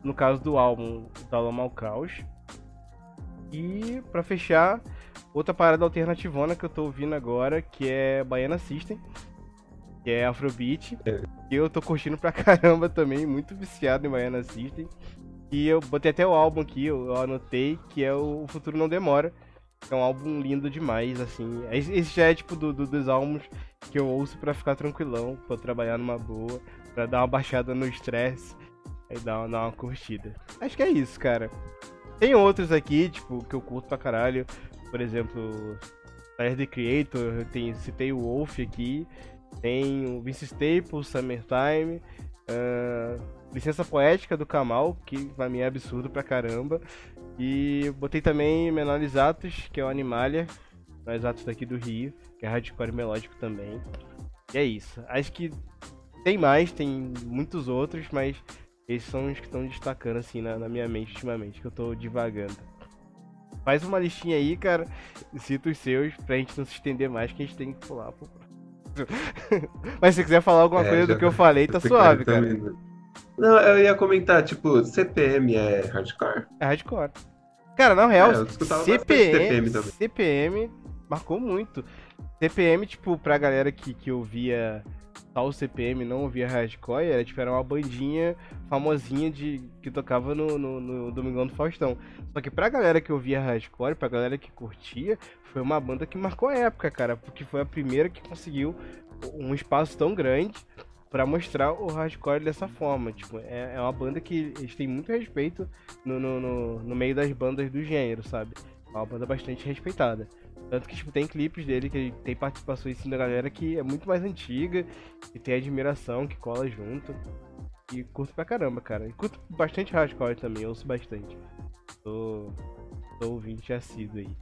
no caso do álbum, da Lama ao Caos. E para fechar, outra parada alternativona que eu tô ouvindo agora, que é Baiana System, que é Afrobeat. É. E eu tô curtindo pra <laughs> caramba também, muito viciado em Baiana System. E eu botei até o álbum aqui, eu anotei, que é o Futuro Não Demora. É um álbum lindo demais, assim. Esse já é tipo do, do, dos álbuns que eu ouço para ficar tranquilão, pra trabalhar numa boa, pra dar uma baixada no estresse, e dar uma, dar uma curtida. Acho que é isso, cara. Tem outros aqui, tipo, que eu curto pra caralho. Por exemplo, Tyler The Creator, tem, citei o Wolf aqui. Tem o Vince Staples, Summertime. Uh, Licença Poética do Kamal, que pra mim é absurdo pra caramba. E botei também Menores Atos, que é o Animalia, Menores Atos daqui do Rio, que é hardcore melódico também. E é isso. Acho que tem mais, tem muitos outros, mas esses são os que estão destacando assim na, na, minha mente ultimamente, que eu tô divagando. Faz uma listinha aí, cara, cita os seus, pra gente não se estender mais, que a gente tem que pular pro <laughs> Mas se quiser falar alguma é, coisa do que eu falei, tá <laughs> suave, cara. Também? Não, eu ia comentar, tipo, CPM é hardcore? É hardcore. Cara, na real, é, CPM, CPM, CPM marcou muito. CPM, tipo, pra galera que, que ouvia tal CPM, não ouvia hardcore, era, tipo, era uma bandinha famosinha de, que tocava no, no, no Domingão do Faustão. Só que pra galera que ouvia hardcore, pra galera que curtia, foi uma banda que marcou a época, cara, porque foi a primeira que conseguiu um espaço tão grande para mostrar o hardcore dessa forma. Tipo, é, é uma banda que eles têm muito respeito no, no, no, no, meio das bandas do gênero, sabe? É uma banda bastante respeitada. Tanto que tipo, tem clipes dele que tem participações assim, da galera que é muito mais antiga, e tem admiração, que cola junto. E curto pra caramba, cara. E curto bastante hardcore também, ouço bastante. Tô, tô ouvinte assíduo aí.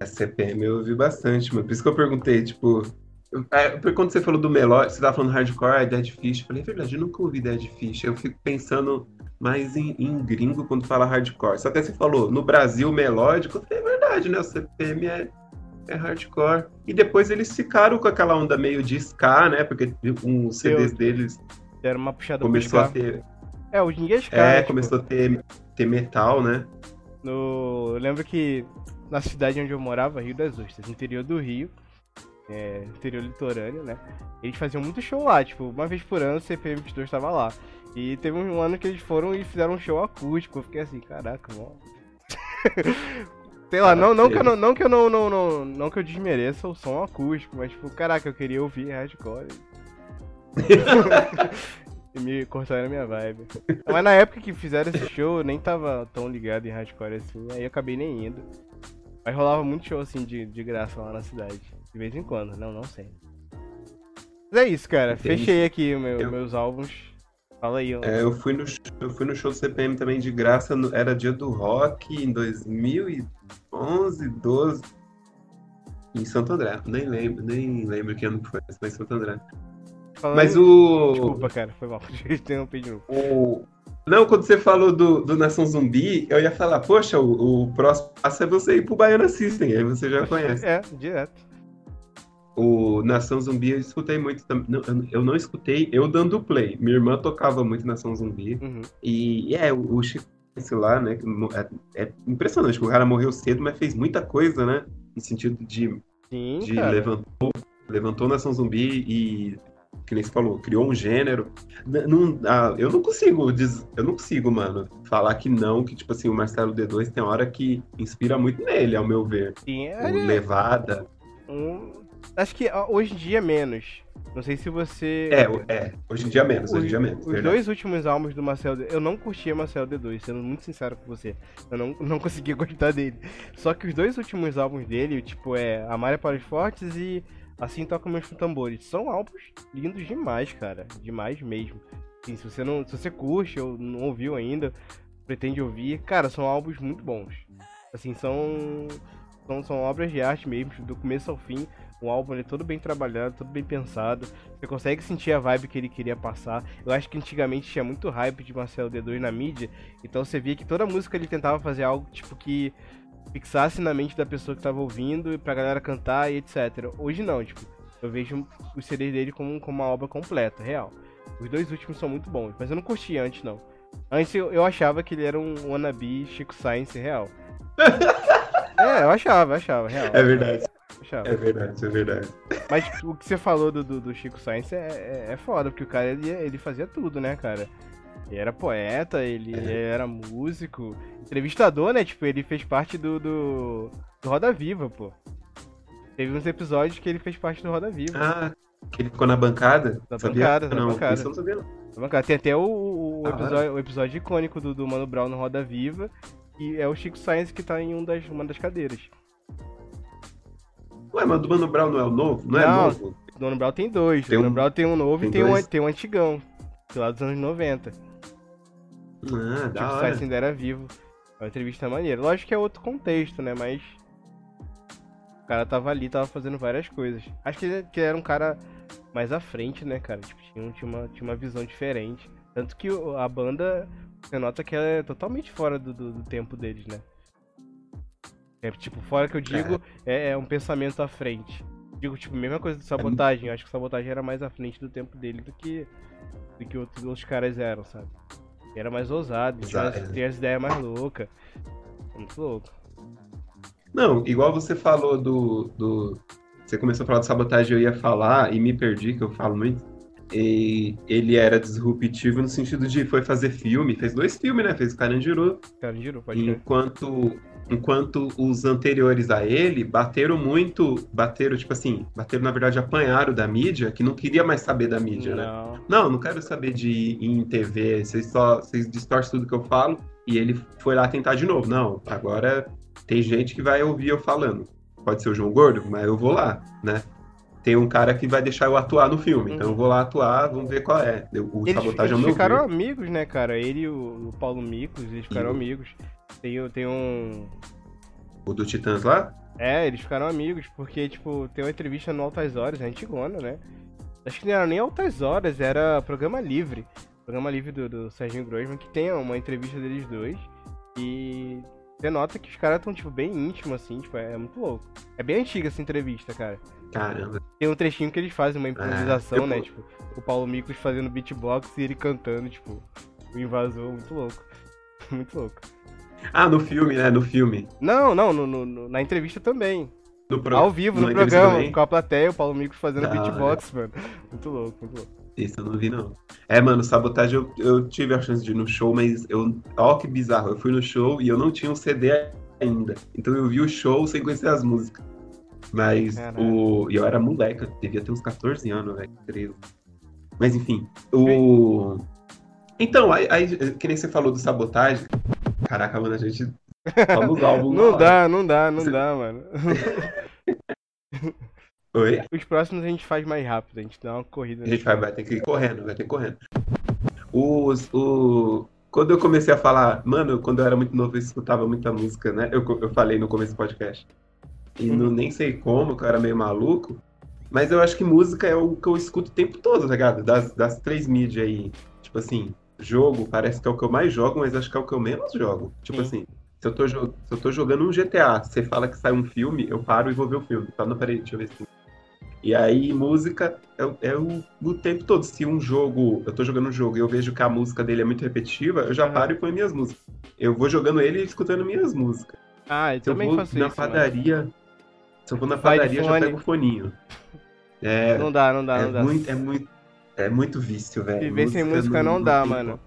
A CPM eu ouvi bastante, mas por isso que eu perguntei, tipo, é, quando você falou do melódico, você tava falando hardcore, é Dead Fish. Eu falei, é verdade, eu nunca ouvi Dead Fish. Eu fico pensando mais em, em gringo quando fala hardcore. Só até você falou, no Brasil, melódico. Eu falei, é verdade, né? O CPM é, é hardcore. E depois eles ficaram com aquela onda meio de ska, né? Porque um CDs eu, deles. Era uma puxada Começou a ter. É, hoje ninguém é ska. É, tipo... começou a ter, ter metal, né? No... Eu lembro que na cidade onde eu morava, Rio das Ostras, interior do Rio é, interior litorâneo, né? Eles faziam muito show lá, tipo, uma vez por ano o CP22 tava lá. E teve um ano que eles foram e fizeram um show acústico. Eu fiquei assim, caraca, mano. <laughs> Sei lá, não, não, que eu, não, não que eu não, não, não, não que eu desmereça o som acústico, mas tipo, caraca, eu queria ouvir hardcore. <laughs> e me cortaram a minha vibe. Mas na época que fizeram esse show, eu nem tava tão ligado em hardcore assim, aí eu acabei nem indo. Mas rolava muito show assim de, de graça lá na cidade. De vez em quando, não, não sei. Mas é isso, cara. Entendi. Fechei aqui meu, eu... meus álbuns. Fala aí. É, eu, fui no, eu fui no show do CPM também de graça. No, era dia do rock em 2011, 12. Em Santo André. Nem lembro, nem lembro que ano foi, mas em Santo André. Falando... Mas o. Desculpa, cara, foi mal. <laughs> Interrompi de novo. O... Não, quando você falou do, do Nação Zumbi, eu ia falar, poxa, o, o próximo passo é você ir pro Baiana System, aí você já <laughs> conhece. É, direto. O Nação Zumbi eu escutei muito também. Eu não escutei, eu dando play. Minha irmã tocava muito Nação Zumbi. Uhum. E, é, o, Chico lá, né? É, é, impressionante. O cara morreu cedo, mas fez muita coisa, né? No sentido de. Sim, de levantou, levantou Nação Zumbi e que nem você falou, criou um gênero. Não, ah, eu não consigo, eu não consigo, mano, falar que não, que tipo assim, o Marcelo D2 tem hora que inspira muito nele, ao meu ver. Sim, o Levada. Um, acho que hoje em dia menos. Não sei se você. É, é. Hoje em dia menos, hoje em dia menos. Os verdade. dois últimos álbuns do Marcel D... Eu não curtia Marcel D2, sendo muito sincero com você. Eu não, não <laughs> conseguia gostar dele. Só que os dois últimos álbuns dele, tipo, é Amália para os Fortes e Assim Toca Meus Tambores. São álbuns lindos demais, cara. Demais mesmo. Assim, se você não. Se você curte ou não ouviu ainda, pretende ouvir, cara, são álbuns muito bons. Assim, são. São, são obras de arte mesmo, do começo ao fim. O álbum é todo bem trabalhado, todo bem pensado. Você consegue sentir a vibe que ele queria passar. Eu acho que antigamente tinha muito hype de Marcelo D2 na mídia. Então você via que toda música ele tentava fazer algo tipo que fixasse na mente da pessoa que tava ouvindo e pra galera cantar e etc. Hoje não, tipo, eu vejo os CDs dele como, como uma obra completa, real. Os dois últimos são muito bons, mas eu não curtia antes não. Antes eu, eu achava que ele era um wannabe Chico Science real. <laughs> é, eu achava, eu achava, real. É verdade. É verdade, é verdade. Mas o que você falou do, do, do Chico Science é, é, é, foda, porque o cara ele, ele fazia tudo, né, cara? Ele era poeta, ele é. era músico, entrevistador, né? Tipo, ele fez parte do, do, do Roda Viva, pô. Teve uns episódios que ele fez parte do Roda Viva. Ah, que ele ficou na bancada? Na sabia? bancada, não, na bancada. Isso eu não sabia, não. Na bancada. Tem até o, o, ah, episódio, o episódio icônico do, do Mano Brown no Roda Viva, e é o Chico Science que tá em um das, uma das cadeiras. Ué, mas o do Mano Brown não é o novo? Não, não é novo? O Mano Brown tem dois. Tem o Mano um... Brown tem um novo tem e tem um, tem um antigão. Lá dos anos 90. Ah, tipo, o Science ainda era vivo. É uma entrevista maneira. Lógico que é outro contexto, né? Mas. O cara tava ali, tava fazendo várias coisas. Acho que ele, que era um cara mais à frente, né, cara? Tipo, tinha, tinha, uma, tinha uma visão diferente. Tanto que a banda, você nota que ela é totalmente fora do, do, do tempo deles, né? É, tipo, fora que eu digo, é, é um pensamento à frente. Digo, tipo, mesma coisa do sabotagem. Eu acho que o sabotagem era mais à frente do tempo dele do que, do que outros, outros caras eram, sabe? Era mais ousado, tinha, tinha as ideias mais loucas. Muito louco. Não, igual você falou do, do. Você começou a falar de sabotagem, eu ia falar e me perdi, que eu falo muito. E ele era disruptivo no sentido de foi fazer filme, fez dois filmes, né? Fez Carandiru. Carandiru, pode Enquanto, enquanto os anteriores a ele bateram muito, bateram, tipo assim, bateram, na verdade, apanharam da mídia, que não queria mais saber da mídia, né? não. né? Não, não quero saber de ir em TV, vocês só, vocês distorcem tudo que eu falo, e ele foi lá tentar de novo. Não, agora tem gente que vai ouvir eu falando. Pode ser o João Gordo, mas eu vou lá, né? tem um cara que vai deixar eu atuar no filme. Uhum. Então eu vou lá atuar, vamos ver qual é. O eles, sabotagem eles é o meu ficaram amigos, né, cara? Ele e o, o Paulo Micos, eles ficaram e... amigos. Tem, tem um. O do Titãs lá? É, eles ficaram amigos, porque, tipo, tem uma entrevista no Altas Horas, é antigona, né? Acho que não era nem Altas Horas, era Programa Livre. Programa Livre do, do Serginho Grossman, que tem uma entrevista deles dois. E você nota que os caras estão, tipo, bem íntimos, assim, tipo, é, é, muito louco. É bem antiga essa entrevista, cara. Caramba. Tem um trechinho que eles fazem uma improvisação, é, né? Tipo, o Paulo Micos fazendo beatbox e ele cantando, tipo, o invasor, muito louco. <laughs> muito louco. <laughs> Ah, no filme, né? No filme. Não, não, no, no na entrevista também. Pro... Ao vivo, no programa, também. com a plateia, o Paulo Micos fazendo beatbox, mano. Muito louco, muito louco. Isso eu não vi, não. É, mano, sabotagem eu, eu tive a chance de ir no show, mas eu. Ó, que bizarro. Eu fui no show e eu não tinha um CD ainda. Então eu vi o show sem conhecer as músicas. Mas o. E eu era moleque, eu devia ter uns 14 anos, velho. 13. Mas enfim. O. Então, aí, aí, que nem você falou do sabotagem. Caraca, mano, a gente. <laughs> Álbum não dá, não dá, não você... dá, mano. <laughs> Oi? Os próximos a gente faz mais rápido, a gente dá uma corrida. A gente vai, vai ter que ir correndo, vai ter que ir correndo. Os, o... Quando eu comecei a falar, mano, quando eu era muito novo, eu escutava muita música, né? Eu, eu falei no começo do podcast. E uhum. não, nem sei como, que eu era meio maluco. Mas eu acho que música é o que eu escuto o tempo todo, tá ligado? Das, das três mídias aí. Tipo assim, jogo parece que é o que eu mais jogo, mas acho que é o que eu menos jogo. Tipo Sim. assim, se eu, tô, se eu tô jogando um GTA, você fala que sai um filme, eu paro e vou ver o filme. Tá, não, peraí, deixa eu ver se e aí, música é, é o, o, tempo todo. Se um jogo, eu tô jogando um jogo e eu vejo que a música dele é muito repetitiva, eu já paro e ponho minhas músicas. Eu vou jogando ele e escutando minhas músicas. Ah, eu se também eu vou faço na isso, padaria, mas... se eu vou na padaria, já pego o foninho. <laughs> É, não dá, não dá, é não dá. Muito, é muito, É muito vício, velho. Viver sem música não, não dá, não mano.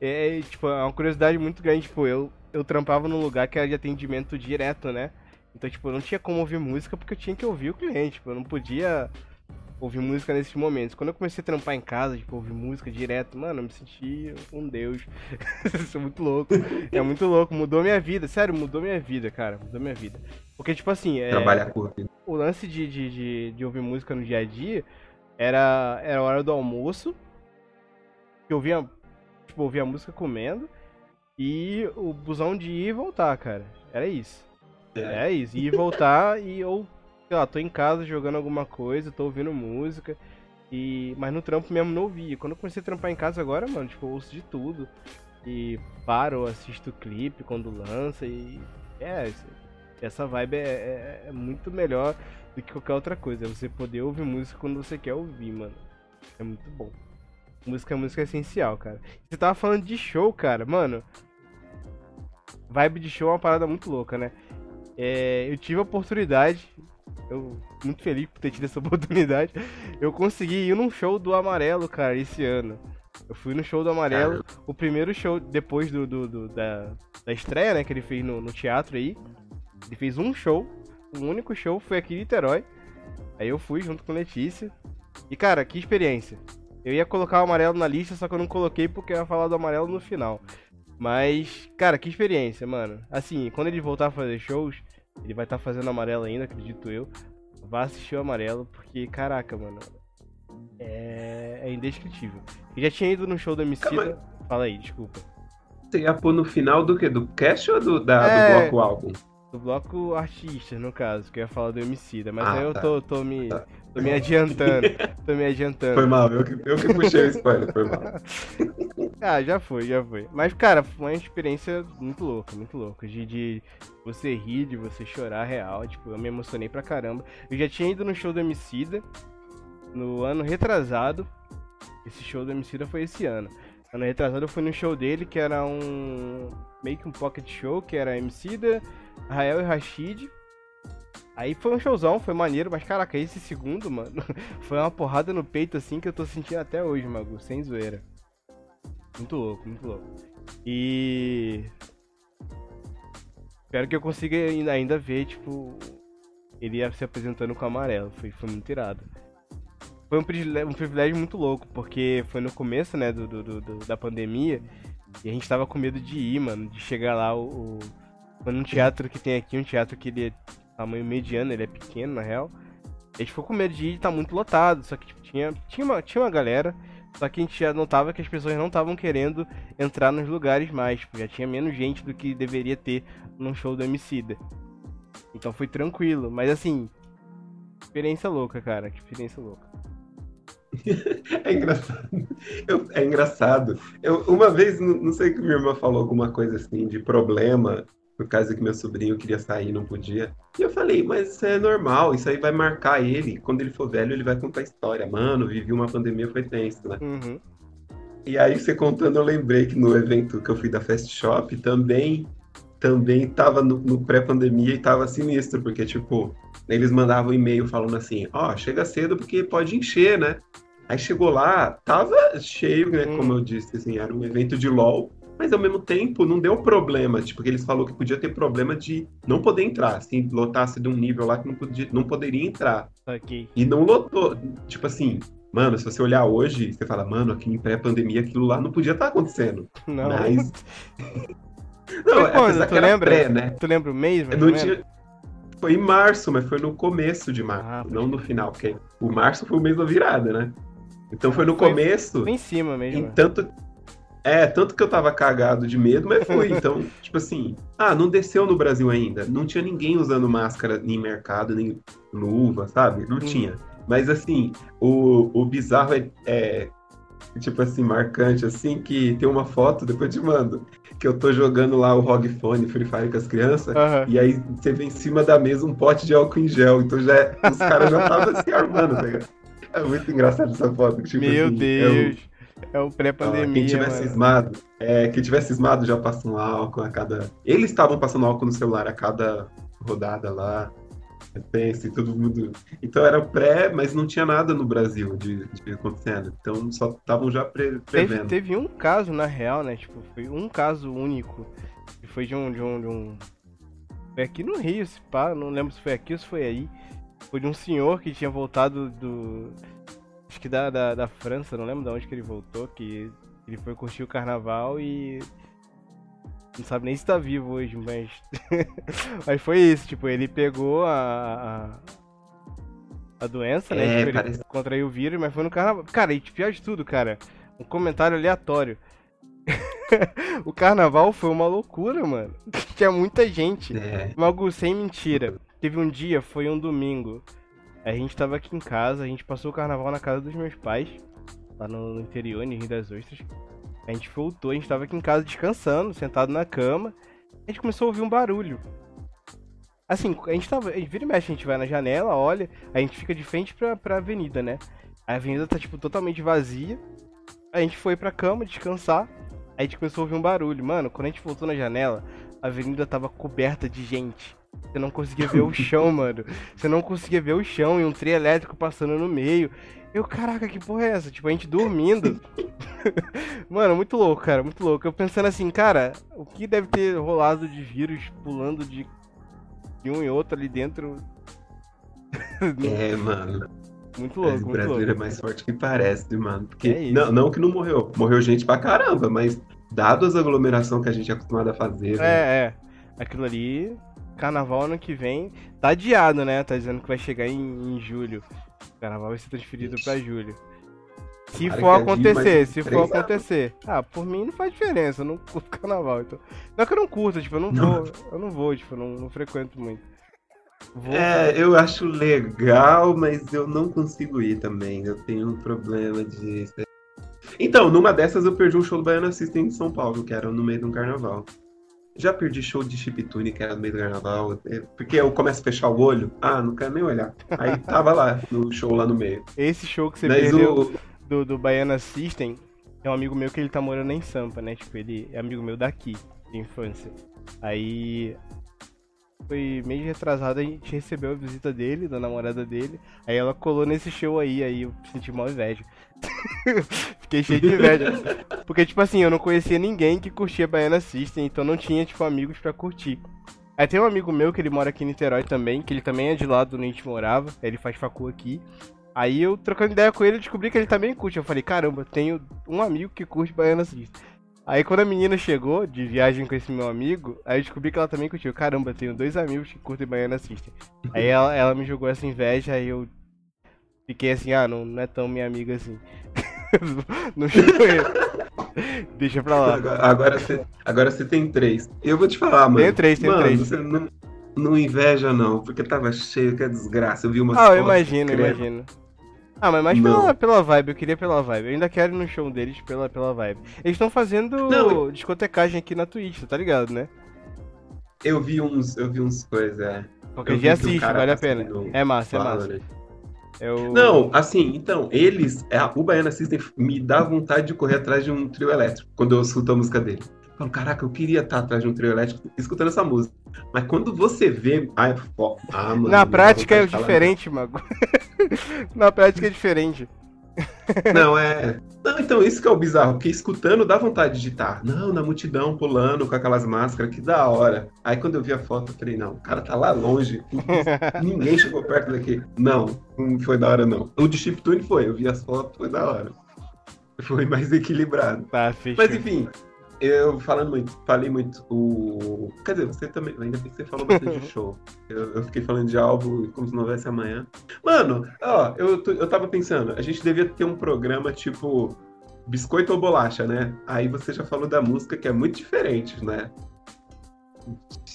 É, tipo, é uma curiosidade muito grande, tipo, eu, eu trampava num lugar que era de atendimento direto, né? Então, tipo, eu não tinha como ouvir música porque eu tinha que ouvir o cliente, tipo, eu não podia ouvir música nesses momentos. Quando eu comecei a trampar em casa, tipo, ouvir música direto, mano, eu me senti um deus. <laughs> Isso é muito louco. É muito louco, mudou minha vida, sério, mudou minha vida, cara, mudou minha vida. Porque, tipo assim, é, Trabalhar com o lance de, de, de, de, ouvir música no dia a dia era, era a hora do almoço, que eu ouvia, tipo, ouvia música comendo, e o busão de ir e voltar, cara. Era isso. É, é isso. Ir e voltar <laughs> e eu sei lá, tô em casa jogando alguma coisa, tô ouvindo música. E... Mas no trampo mesmo não ouvia. Quando eu comecei a trampar em casa agora, mano, tipo, eu ouço de tudo. E paro, assisto o clipe quando lança e. É, essa vibe é, é, é, muito melhor do que qualquer outra coisa. É você poder ouvir música quando você quer ouvir, mano. É muito bom. Música, música é essencial, cara. Você tava falando de show, cara, mano. Vibe de show é uma parada muito louca, né? É, eu tive a oportunidade eu muito feliz por ter tido essa <laughs> oportunidade. Eu consegui ir num show do Amarelo, cara, esse ano. Eu fui no show do Amarelo, o primeiro show depois do, do, do da, da estreia, né, que ele fez no, no, teatro aí. Ele fez um show, um único show, foi aqui em Niterói. Aí eu fui junto com Letícia. E cara, que experiência. Eu ia colocar o amarelo na lista, só que eu não coloquei porque eu ia falar do amarelo no final. Mas, cara, que experiência, mano. Assim, quando ele voltar a fazer shows, ele vai estar tá fazendo amarelo ainda, acredito eu. Vá assistir o amarelo, porque, caraca, mano. É, é indescritível. Eu já tinha ido no show do MC. Calma. Fala aí, desculpa. Você ia pôr no final do que? Do cast ou do, da, é... do bloco álbum? Do bloco artista, no caso, que eu ia falar do Emicida, mas ah, aí eu tá. tô, tô, me, tá. tô me adiantando. <laughs> tô me adiantando. Foi mal, eu que, eu que puxei o spoiler, foi mal. <laughs> ah, já foi, já foi. Mas, cara, foi uma experiência muito louca, muito louca. De, de você rir, de você chorar real. Tipo, eu me emocionei pra caramba. Eu já tinha ido no show do Emicida no ano retrasado. Esse show do Emicida foi esse ano. Ano retrasado eu fui no show dele, que era um. meio que um pocket show, que era Emicida Rael e Rashid. Aí foi um showzão, foi maneiro, mas caraca, esse segundo, mano, <laughs> foi uma porrada no peito assim que eu tô sentindo até hoje, Mago, sem zoeira. Muito louco, muito louco. E. Espero que eu consiga ainda, ainda ver, tipo, ele se apresentando com o amarelo. Foi, foi muito irado. Foi um privilégio, um privilégio muito louco, porque foi no começo, né, do, do, do, da pandemia, e a gente tava com medo de ir, mano, de chegar lá, o, o num teatro que tem aqui, um teatro que ele é tamanho mediano, ele é pequeno na real. A gente ficou com medo de ir, tá muito lotado, só que tipo, tinha, tinha, uma, tinha uma galera, só que a gente já notava que as pessoas não estavam querendo entrar nos lugares mais, tipo, já tinha menos gente do que deveria ter num show do Emicida. Então foi tranquilo, mas assim, experiência louca, cara, que experiência louca. <laughs> É engraçado. Eu, é engraçado. Eu, uma vez, não sei que minha irmã falou alguma coisa assim de problema por causa que meu sobrinho queria sair e não podia. E eu falei, mas isso é normal, isso aí vai marcar ele. Quando ele for velho, ele vai contar história. Mano, vivi uma pandemia, foi tenso, né? Uhum. E aí, você contando, eu lembrei que no evento que eu fui da Fast Shop, também também tava no, no pré-pandemia e tava sinistro, porque, tipo, eles mandavam e-mail falando assim, ó, oh, chega cedo porque pode encher, né? Aí chegou lá, tava cheio, né? Hum. Como eu disse, assim, era um evento de LOL mas ao mesmo tempo não deu problema, tipo, que eles falou que podia ter problema de não poder entrar, assim, lotasse de um nível lá que não, podia, não poderia entrar. Okay. E não lotou, tipo assim, mano, se você olhar hoje, você fala, mano, aqui em pré-pandemia aquilo lá não podia estar tá acontecendo. <laughs> Não. Mas... <laughs> não, foi quando? Tu lembra? Pré, né? Tu lembra o mês? Foi em março, mas foi no começo de março, ah, não no final, porque o março foi o mês da virada, né? Então foi no foi, começo. Foi em cima mesmo. Em tanto, é, tanto que eu tava cagado de medo, mas fui. <laughs> Então, tipo assim, ah, não desceu no Brasil ainda. Não tinha ninguém usando máscara em mercado, nem luva, sabe? Não hum. tinha. Mas assim, o, o bizarro é, é, tipo assim, marcante, assim, que tem uma foto, depois eu te mando, que eu tô jogando lá o ROG Phone Free Fire com as crianças, uhum. e aí você vê em cima da mesa um pote de álcool em gel, então já, os caras já estavam se armando, tá ligado? É muito engraçado essa foto. Tipo, Meu assim, Deus! É é o pré-pandemia. Ah, quem tiver mano. cismado, é, quem tiver cismado já passa um álcool a cada. Eles estavam passando álcool no celular a cada rodada lá. Pense, todo mundo. Então era pré, mas não tinha nada no Brasil de, de acontecendo. Então só estavam já pre, prevendo. Teve, teve, um caso, na real, né? Tipo, foi um caso único. Que foi de um, de um, de um. Foi aqui no Rio, se pá, não lembro se foi aqui ou se foi aí. Foi de um senhor que tinha voltado do. Acho que da, da, da França, não lembro de onde que ele voltou, que ele foi curtir o carnaval e não sabe nem se tá vivo hoje, mas. <laughs> mas foi isso, tipo, ele pegou a. a, a doença, né? É, tipo, parece... Ele contraiu o vírus, mas foi no carnaval. Cara, e pior de tudo, cara, um comentário aleatório. <laughs> o carnaval foi uma loucura, mano. <laughs> Tinha muita gente. É. Algo sem mentira. Teve um dia, foi um domingo. A gente tava aqui em casa, a gente passou o carnaval na casa dos meus pais, lá no interior, em Rio das Ostras. A gente voltou, a gente tava aqui em casa descansando, sentado na cama. A gente começou a ouvir um barulho. Assim, a gente tava. Vira e mexe, a gente vai na janela, olha, a gente fica de frente pra, pra avenida, né? A avenida tá, tipo, totalmente vazia. A gente foi pra cama descansar. A gente começou a ouvir um barulho. Mano, quando a gente voltou na janela, a avenida tava coberta de gente. Você não conseguia ver o <laughs> chão, mano. Você não conseguia ver o chão e um trio elétrico passando no meio. Eu, caraca, que porra é essa? Tipo, a gente dormindo. <laughs> Mano, muito louco, cara, muito louco. Eu pensando assim, cara, o que deve ter rolado de vírus pulando de, de um e outro ali dentro? <laughs> É, mano. Muito louco, o muito Brasil louco. é mais forte que parece, mano. Porque, É isso. não, não que não morreu. Morreu gente pra caramba, mas dado as aglomerações que a gente é acostumado a fazer, né? É, é. Aquilo ali, carnaval ano que vem, tá adiado, né? Tá dizendo que vai chegar em, em julho. O carnaval vai ser transferido pra julho. Se Tomara for adie acontecer, se for acontecer. Ah, por mim não faz diferença, eu não curto <laughs> carnaval. Então... Não é que eu não curto, tipo, eu não, Não. vou. Eu não vou, tipo, eu não, não frequento muito. Vou. É, eu acho legal, mas eu não consigo ir também. Eu tenho um problema de. Então, numa dessas eu perdi um show do Baiana System em São Paulo, que era no meio de um carnaval. Já perdi show de chiptune, que era no meio do carnaval, é, porque eu começo a fechar o olho. Ah, não quero nem olhar. Aí <laughs> tava lá, no show lá no meio. Esse show que você Mas perdeu o. do, do Baiana System é um amigo meu que ele tá morando em Sampa, né? Tipo, ele é amigo meu daqui, de infância. Aí. Foi meio retrasado, a gente recebeu a visita dele, da namorada dele. Aí ela colou nesse show aí, aí eu senti mal inveja. <laughs> Fiquei cheio de inveja. Porque, tipo assim, eu não conhecia ninguém que curtia Baiana System, então não tinha, tipo, amigos pra curtir. Aí tem um amigo meu que ele mora aqui em Niterói também, que ele também é de lá do onde a gente morava, ele faz facu aqui. Aí eu, trocando ideia com ele, eu descobri que ele também curte. Eu falei, caramba, tenho um amigo que curte Baiana System. Aí quando a menina chegou de viagem com esse meu amigo, aí eu descobri que ela também curtiu. Caramba, tenho dois amigos que curtem Baiana System. Aí ela, ela me jogou essa inveja, aí eu fiquei assim, ah, não, não é tão minha amiga assim. <laughs> <laughs> não. Deixa pra lá. Agora, agora você, agora você tem três. Eu vou te falar, mano. Tenho três, tenho mano, três. Você não, não inveja, não, porque tava cheio, que é desgraça. Eu vi umas Ah, eu imagino, eu imagino. Ah, mas mais Não. pela, pela vibe, eu queria pela vibe. Eu ainda quero ir no show deles pela, pela vibe. Eles estão fazendo Não, discotecagem aqui na Twitch, tá ligado, né? Eu vi uns, eu vi uns coisas, é. Qualquer dia assiste, vale a tá pena. sendo É massa, é massa. Eu... Não, assim, então, eles, é, o Baiana System me dá vontade de correr atrás de um trio elétrico quando eu escuto a música dele. Eu falo, caraca, eu queria estar atrás de um trio elétrico escutando essa música. Mas quando você vê. Ai, pô, ah, mano, me <laughs> Na prática é diferente, Mago. na prática é diferente. <laughs> Não, é. Não, então, isso que é o bizarro, porque escutando dá vontade de estar. Não, na multidão, pulando com aquelas máscaras, que da hora. Aí quando eu vi a foto, eu falei, não, o cara tá lá longe, <laughs> ninguém chegou perto daqui. Não, não foi da hora, não. O de Chiptune foi, eu vi as fotos, foi da hora. Foi mais equilibrado. Tá. Mas enfim, eu falando muito, falei muito. O... Quer dizer, você também, ainda bem que você falou bastante de <laughs> show. Eu, eu fiquei falando de algo como se não houvesse amanhã. Mano, ó, eu, eu tava pensando, a gente devia ter um programa tipo Biscoito ou Bolacha, né? Aí você já falou da música que é muito diferente, né?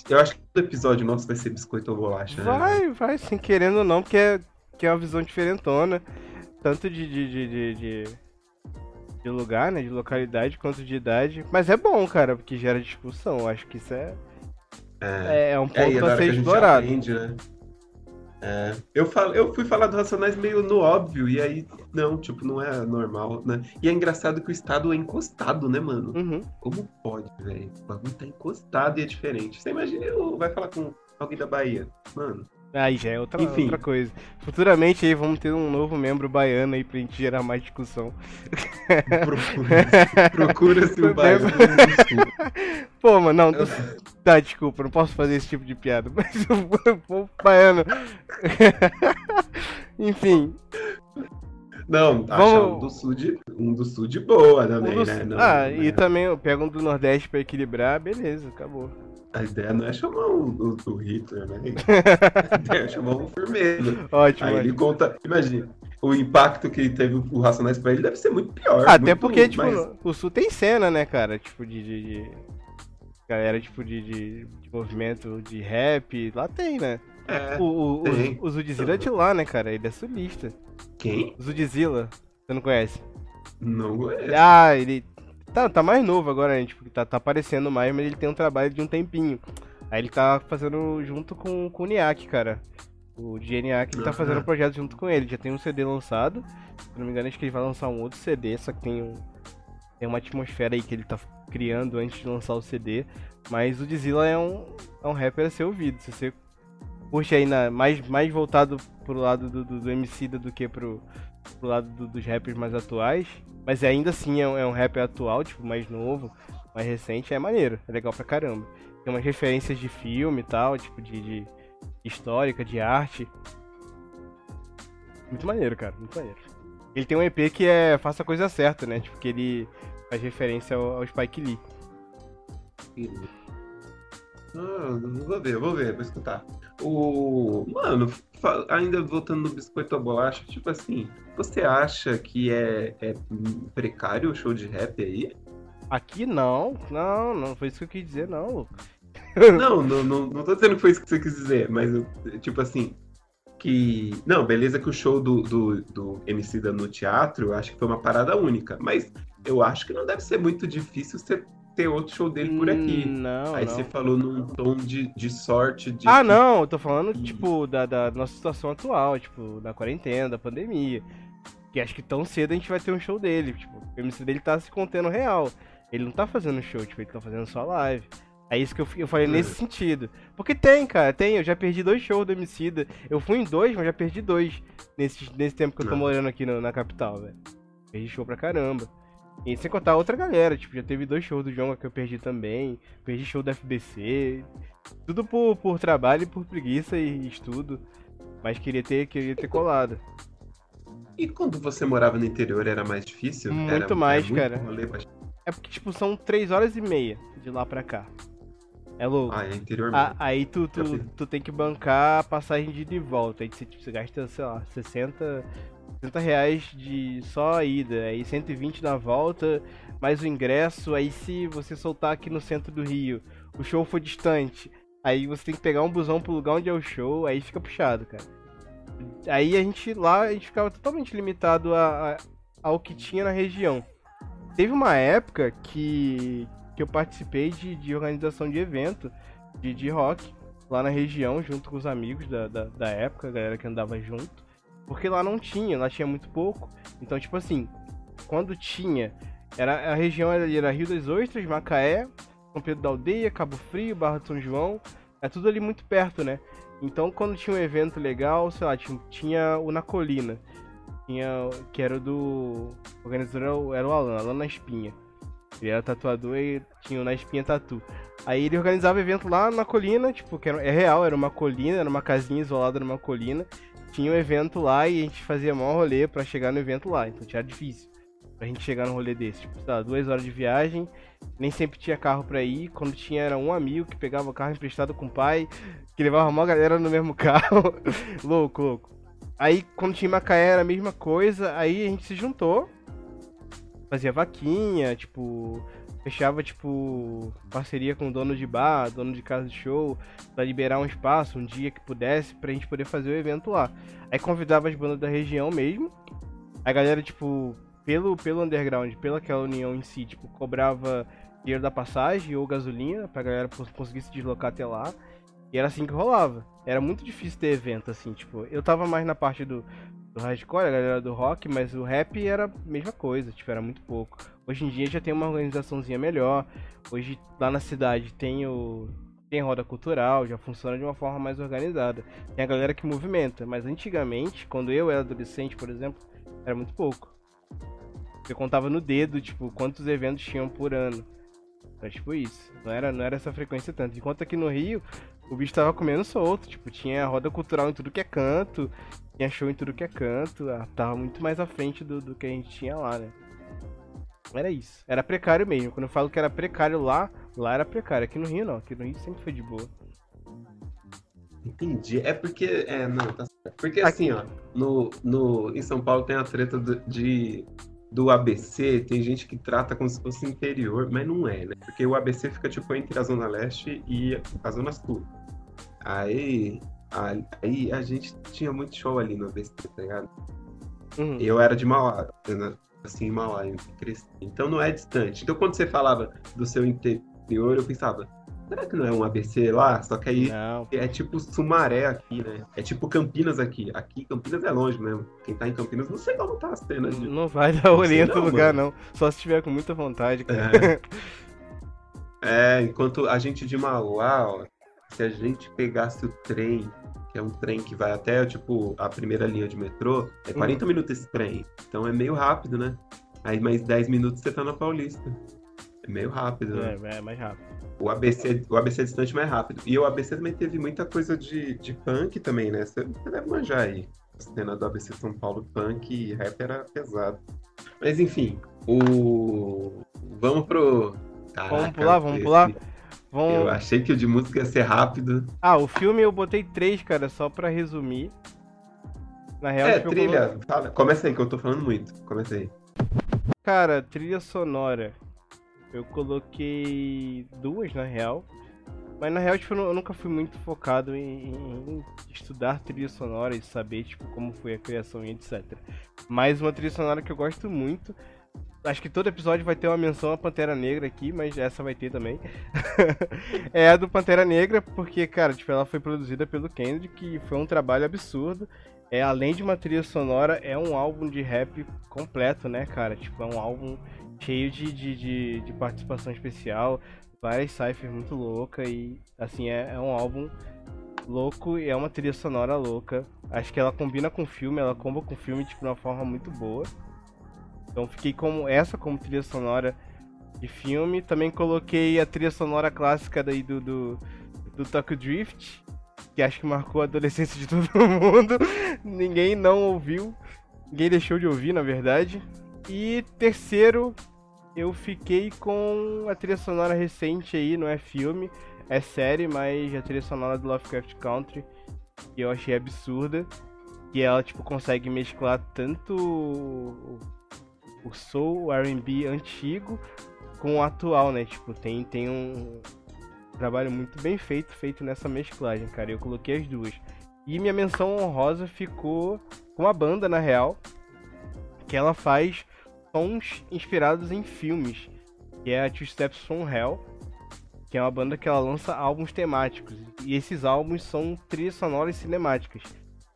Eu acho que todo episódio nosso vai ser Biscoito ou Bolacha, né? Vai, vai, sem querendo ou não, porque é, que é uma visão diferentona. Tanto de, de, de, de, de- lugar, né? De localidade, quanto de idade. Mas é bom, cara, porque gera discussão. Eu Acho que isso é, É. é, é um É, ponto ser que a gente explorado. aprende, né? É. Eu, falo, eu fui falar do Racionais meio no óbvio, e aí, não, tipo, não é normal, né? E é engraçado que o Estado é encostado, né, mano? Uhum. Como pode, velho? O bagulho tá encostado e é diferente. Você imagina, eu- vai falar com alguém da Bahia. Mano, Aí já é outra, Enfim. outra coisa. Futuramente aí vamos ter um novo membro baiano aí pra gente gerar mais discussão. Procura-se Procura o <laughs> baiano. Pô, mano, não. Tá, desculpa, não posso fazer esse tipo de piada. <laughs> Mas o povo baiano. <laughs> Enfim. Não, Vamos... um do sul de, um do sul de boa também, um né? Não, ah, e é. também eu pego um do Nordeste pra equilibrar, beleza, acabou. A ideia não é chamar o, o, o Hitler, né? <laughs> A ideia é chamar o Firmeza. Ótimo. Aí ele conta, imagina, o impacto que teve o Racionais pra ele deve ser muito pior. Até muito, porque, tipo, mas... o Sul tem cena, né, cara? Tipo, de. de, de... Galera, tipo, de, de, de, movimento de rap, lá tem, né? É, o, o, tem. o, o Zudzilla é de lá, né, cara? Ele é sulista. Quem? Zudzilla. Você não conhece? Não conheço. Ah, ele Tá, tá mais novo agora, né? Tipo, tá, tá aparecendo mais, mas ele tem um trabalho de um tempinho. Aí ele tá fazendo junto com, com o Niak, cara. O GNA que ele tá fazendo um projeto junto com ele. Já tem um CD lançado. Se não me engano, acho que ele vai lançar um outro CD, só que tem um. Tem uma atmosfera aí que ele tá criando antes de lançar o CD. Mas o Dizilla é um, é um rapper a ser ouvido. Se você curte aí na, mais, mais voltado pro lado do, do, do MC do que pro, pro lado do, dos rappers mais atuais, mas ainda assim é um, é um rap atual, tipo, mais novo, mais recente, é maneiro, é legal pra caramba. Tem umas referências de filme e tal, tipo, de, de histórica, de arte. Muito maneiro, cara, muito maneiro. Ele tem um EP que é Faça a Coisa Certa, né? Tipo, que ele faz referência ao, ao Spike Lee. Ah, vou ver, vou ver, vou escutar. O. Mano, ainda voltando no biscoito à bolacha, tipo assim, você acha que é, é precário o show de rap aí? Aqui não, não, não foi isso que eu quis dizer, não. não, não, não, não tô dizendo que foi isso que você quis dizer, mas tipo assim, que. Não, beleza que o show do, do, do MC da no teatro, acho que foi uma parada única, mas eu acho que não deve ser muito difícil você ter outro show dele por aqui. Hum, não. Aí não. você falou num tom de, de sorte. De ah, que... não, eu tô falando, hum. tipo, da, da nossa situação atual, tipo, da quarentena, da pandemia. Que acho que tão cedo a gente vai ter um show dele. Tipo, o MC dele tá se contendo real. Ele não tá fazendo show, tipo, ele tá fazendo só live. É isso que eu, eu falei é. nesse sentido. Porque tem, cara, tem. Eu já perdi dois shows do Emicida. Eu fui em dois, mas já perdi dois nesse, nesse tempo que eu tô morando aqui no, na capital, velho. Perdi show pra caramba. E sem contar outra galera, tipo, já teve dois shows do Jonga que eu perdi também, perdi show da FBC, tudo por, por trabalho e por preguiça e estudo, mas queria ter, queria ter colado. E quando você morava no interior era mais difícil? Muito era, mais, era muito cara. É porque, tipo, são três horas e meia de lá pra cá. É louco. Ah, é interior mesmo. aí tu, tu, tu, tem que bancar a passagem de ida e volta. Aí você, tipo, você gasta, sei lá, 60, 60 reais de só a ida, aí 120 na volta, mais o ingresso, aí se você soltar aqui no centro do Rio, o show for distante, aí você tem que pegar um busão pro lugar onde é o show, aí fica puxado, cara. Aí a gente lá, a gente ficava totalmente limitado a, a, ao que tinha na região. Teve uma época que, que eu participei de, de organização de evento de, de rock lá na região, junto com os amigos da, da, da época, a galera que andava junto. Porque lá não tinha, lá tinha muito pouco. Então, tipo assim, quando tinha, era a região era, era Rio das Ostras, Macaé, São Pedro da Aldeia, Cabo Frio, Barra de São João, é tudo ali muito perto, né? Então, quando tinha um evento legal, sei lá, tinha, tinha o Na Colina, tinha, que era do. O organizador era o Alan, Alan na Espinha. Ele era tatuador e tinha o Na Espinha Tatu. Aí ele organizava evento lá na colina, tipo, que era, é real, era uma colina, era uma casinha isolada numa colina tinha um evento lá e a gente fazia maior rolê para chegar no evento lá. Então tinha difícil pra gente chegar no rolê desse. Tipo, sei lá, duas horas de viagem, nem sempre tinha carro pra ir. Quando tinha era um amigo que pegava o carro emprestado com o pai, que levava uma galera no mesmo <laughs> carro. louco, louco. Aí quando tinha Macaé era a mesma coisa, aí a gente se juntou, fazia vaquinha, tipo, fechava, tipo, parceria com dono de bar, dono de casa de show, para liberar um espaço, um dia que pudesse, pra gente poder fazer o evento lá. Aí convidava as bandas da região mesmo. A galera, tipo, pelo, pelo underground, pela aquela união em si, tipo, cobrava dinheiro da passagem ou gasolina pra galera conseguir se deslocar até lá. E era assim que rolava. Era muito difícil ter evento, assim, tipo, eu tava mais na parte do, do hardcore, a galera do rock, mas o rap era a mesma coisa, tipo, era muito pouco. Hoje em dia já tem uma organizaçãozinha melhor. Hoje lá na cidade tem o tem roda cultural, já funciona de uma forma mais organizada. Tem a galera que movimenta, mas antigamente, quando eu era adolescente, por exemplo, era muito pouco. Você contava no dedo, tipo, quantos eventos tinham por ano. Era tipo isso. Não era, não era essa frequência tanto. Enquanto aqui no Rio, o bicho tava comendo solto. Tipo, tinha roda cultural em tudo que é canto, tinha show em tudo que é canto. Ah, tava muito mais à frente do, do que a gente tinha lá, né? Era isso. Era precário mesmo. Quando eu falo que era precário lá, lá era precário. Aqui no Rio não. Aqui no Rio sempre foi de boa. Entendi. É porque. É, não, tá certo. Porque assim, ó, no, no, em São Paulo tem a treta de, do ABC, tem gente que trata como se fosse interior, mas não é, né? Porque o ABC fica tipo entre a Zona Leste e a Zona Sul. Aí, aí a gente tinha muito show ali no ABC, tá ligado? Uhum. Eu era de Mauá, assim, em Mauá, eu cresci. Então não é distante. Então quando você falava do seu interior, eu pensava, será que não é um ABC lá? Só que aí não. é tipo Sumaré aqui, né? É tipo Campinas aqui. Aqui, Campinas é longe mesmo. Quem tá em Campinas não sei como tá as cenas. De... Não vai dar olhinho no lugar, mano. não. Só se tiver com muita vontade. É, é enquanto a gente de Mauá, ó, se a gente pegasse o trem, que é um trem que vai até, tipo, a primeira linha de metrô, é 40 hum. minutos esse trem. Então é meio rápido, né? Aí mais 10 minutos você tá na Paulista. É meio rápido, né? É, é mais rápido. O ABC, o ABC é distante mais rápido. E o ABC também teve muita coisa de, de punk também, né? Você, você deve manjar aí. A cena do ABC São Paulo, punk e rap era pesado. Mas enfim, o. Vamos pro. Caraca, vamos pular, vamos esse... pular. Vamos... Eu achei que o de música ia ser rápido. Ah, o filme eu botei três, cara, só pra resumir. Na real, é, trilha. Fala, começa aí, que eu tô falando muito. Começa aí. Cara, trilha sonora. Eu coloquei duas na real. Mas na real, tipo, eu nunca fui muito focado em, em, estudar trilha sonora e saber, tipo, como foi a criação e etc. Mas uma trilha sonora que eu gosto muito. Acho que todo episódio vai ter uma menção a Pantera Negra aqui, mas essa vai ter também. <laughs> é a do Pantera Negra, porque, cara, tipo, ela foi produzida pelo Kendrick, que foi um trabalho absurdo. É, além de uma trilha sonora, é um álbum de rap completo, né, cara? Tipo, é um álbum cheio de, de, de, de participação especial, várias cyphers muito louca e assim é, é, um álbum louco e é uma trilha sonora louca. Acho que ela combina com o filme, ela comba com o filme tipo, de uma forma muito boa. Então fiquei com essa como trilha sonora de filme. Também coloquei a trilha sonora clássica daí do, do, do Tokyo Drift, que acho que marcou a adolescência de <laughs> todo mundo. Ninguém não ouviu, ninguém deixou de ouvir, na verdade. E terceiro, eu fiquei com a trilha sonora recente aí, não é filme, é série, mas a trilha sonora do Lovecraft Country, que eu achei absurda. Que ela, tipo, consegue mesclar tanto o soul, o R&B antigo com o atual, né? Tipo, tem, tem um trabalho muito bem feito, feito nessa mesclagem, cara. Eu coloquei as duas. E minha menção honrosa ficou com a banda, na real, que ela faz sons inspirados em filmes, que é a Two Steps from Hell, que é uma banda que ela lança álbuns temáticos. E esses álbuns são trilhas sonoras cinemáticas.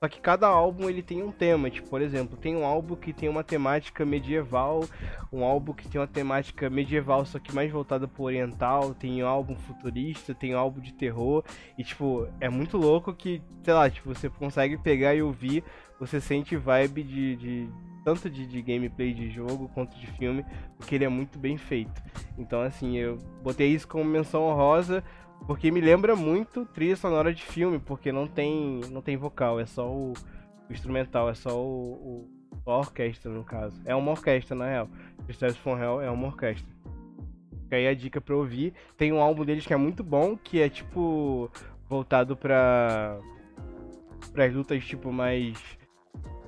Só que cada álbum ele tem um tema, tipo, por exemplo, tem um álbum que tem uma temática medieval, um álbum que tem uma temática medieval só que mais voltada pro oriental, tem um álbum futurista, tem um álbum de terror, e tipo, é muito louco que, sei lá, tipo, você consegue pegar e ouvir, você sente vibe de, de tanto de, de, gameplay de jogo quanto de filme, porque ele é muito bem feito. Então, assim, eu botei isso como menção honrosa, porque me lembra muito trilha sonora de filme, porque não tem, não tem vocal, é só o, o instrumental, é só o, o, a orquestra, no caso. É uma orquestra, na real. Steps from Hell é uma orquestra. Fica aí a dica pra ouvir. Tem um álbum deles que é muito bom, que é tipo voltado pra, pra as lutas tipo mais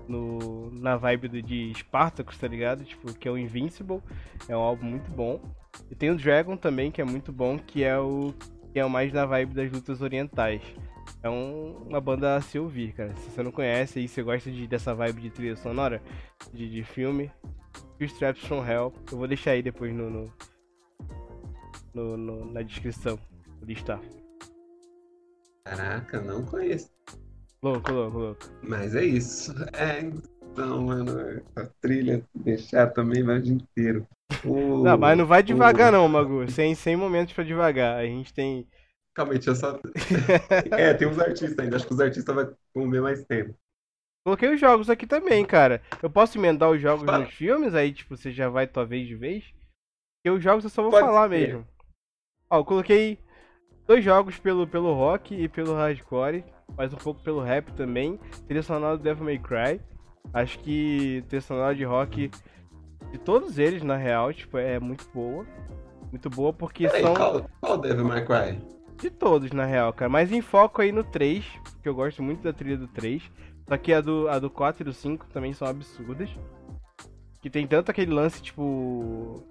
no, na vibe do, de Spartacus, tá ligado? Tipo, que é o Invincible. É um álbum muito bom. E tem o Dragon também, que é muito bom, que é o que é o mais na vibe das lutas orientais. É um, uma banda a se ouvir, cara. Se você não conhece e você gosta de, dessa vibe de trilha sonora, de, de filme, Straps from Hell, eu vou deixar aí depois no, no, no, no na descrição. Vou listar. Caraca, não conheço. Louco, louco, louco. Mas é isso. É, então, mano, a trilha deixar também vai o dia inteiro. Não, mas não vai devagar não, Magu. Sem, sem momentos pra devagar. A gente tem Calma aí, deixa eu só. <laughs> é, tem uns artistas ainda. Acho que os artistas vão comer mais tempo. Coloquei os jogos aqui também, cara. Eu posso emendar os jogos Fala. nos filmes, aí, tipo, você já vai tua vez de vez? Porque os jogos eu só vou Pode falar ser. mesmo. Ó, eu coloquei dois jogos pelo, pelo rock e pelo hardcore, mas um pouco pelo rap também. Trilha sonora do Devil May Cry. Acho que trilha sonora de rock de todos eles, na real, tipo, é muito boa. Muito boa porque Peraí, são. Qual, qual Devil May Cry? De todos, na real, cara. Mas em foco aí no 3, porque eu gosto muito da trilha do 3. Só que a do, a do 4 e do 5 também são absurdas. Que tem tanto aquele lance, tipo.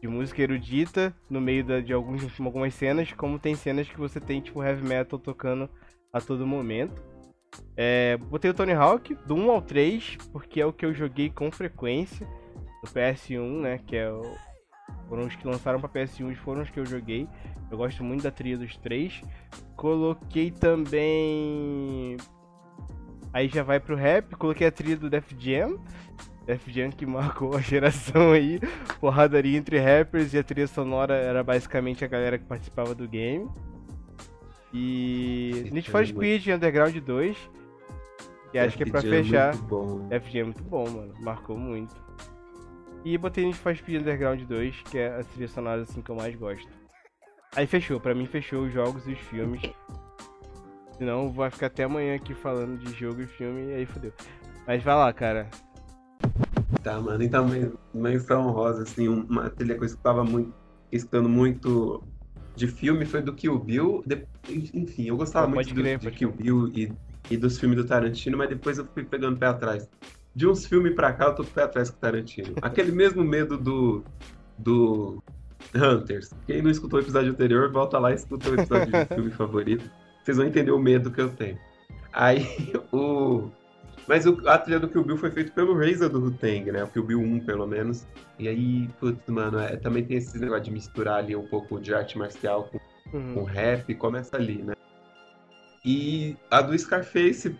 De música erudita no meio da, de alguns, algumas cenas, como tem cenas que você tem, tipo, heavy metal tocando a todo momento. É, botei o Tony Hawk do 1 ao 3, porque é o que eu joguei com frequência do PS1, né? Que é o, foram os que lançaram para PS1 e foram os que eu joguei. Eu gosto muito da trilha dos três. Coloquei também Aí já vai pro rap, coloquei a trilha do Def Jam. Def Jam que marcou a geração aí. Porradaria entre rappers e a trilha sonora era basicamente a galera que participava do game. E Need for Speed Underground 2. E acho que é pra fechar. Def Jam é muito bom, mano. Marcou muito. E botei Need for Speed Underground 2, que é a trilha sonora assim que eu mais gosto. Aí fechou, pra mim fechou os jogos e os filmes. Senão vai ficar até amanhã aqui falando de jogo e filme e aí fodeu. Mas vai lá, cara. Tá, mano. Então, menção rosa, assim, uma trilha que eu escutava muito, escutando muito de filme foi do Kill Bill. De... Enfim, eu gostava Não, muito do, crer, de Kill Bill e, e dos filmes do Tarantino, mas depois eu fui pegando pé atrás. De uns filmes pra cá, eu tô com pé atrás com o Tarantino. <laughs> Aquele mesmo medo do, do Hunters. Quem não escutou o episódio anterior, volta lá e escuta o episódio de <laughs> filme favorito. Vocês vão entender o medo que eu tenho. Aí <laughs> o. Mas o, a trilha do Kill Bill foi feito pelo Razor do Wu-Tang, né? O Kill Bill 1, pelo menos. E aí, putz, mano, é, também tem esse negócio de misturar ali um pouco de arte marcial com, uhum. com rap, começa ali, né? E a do Scarface,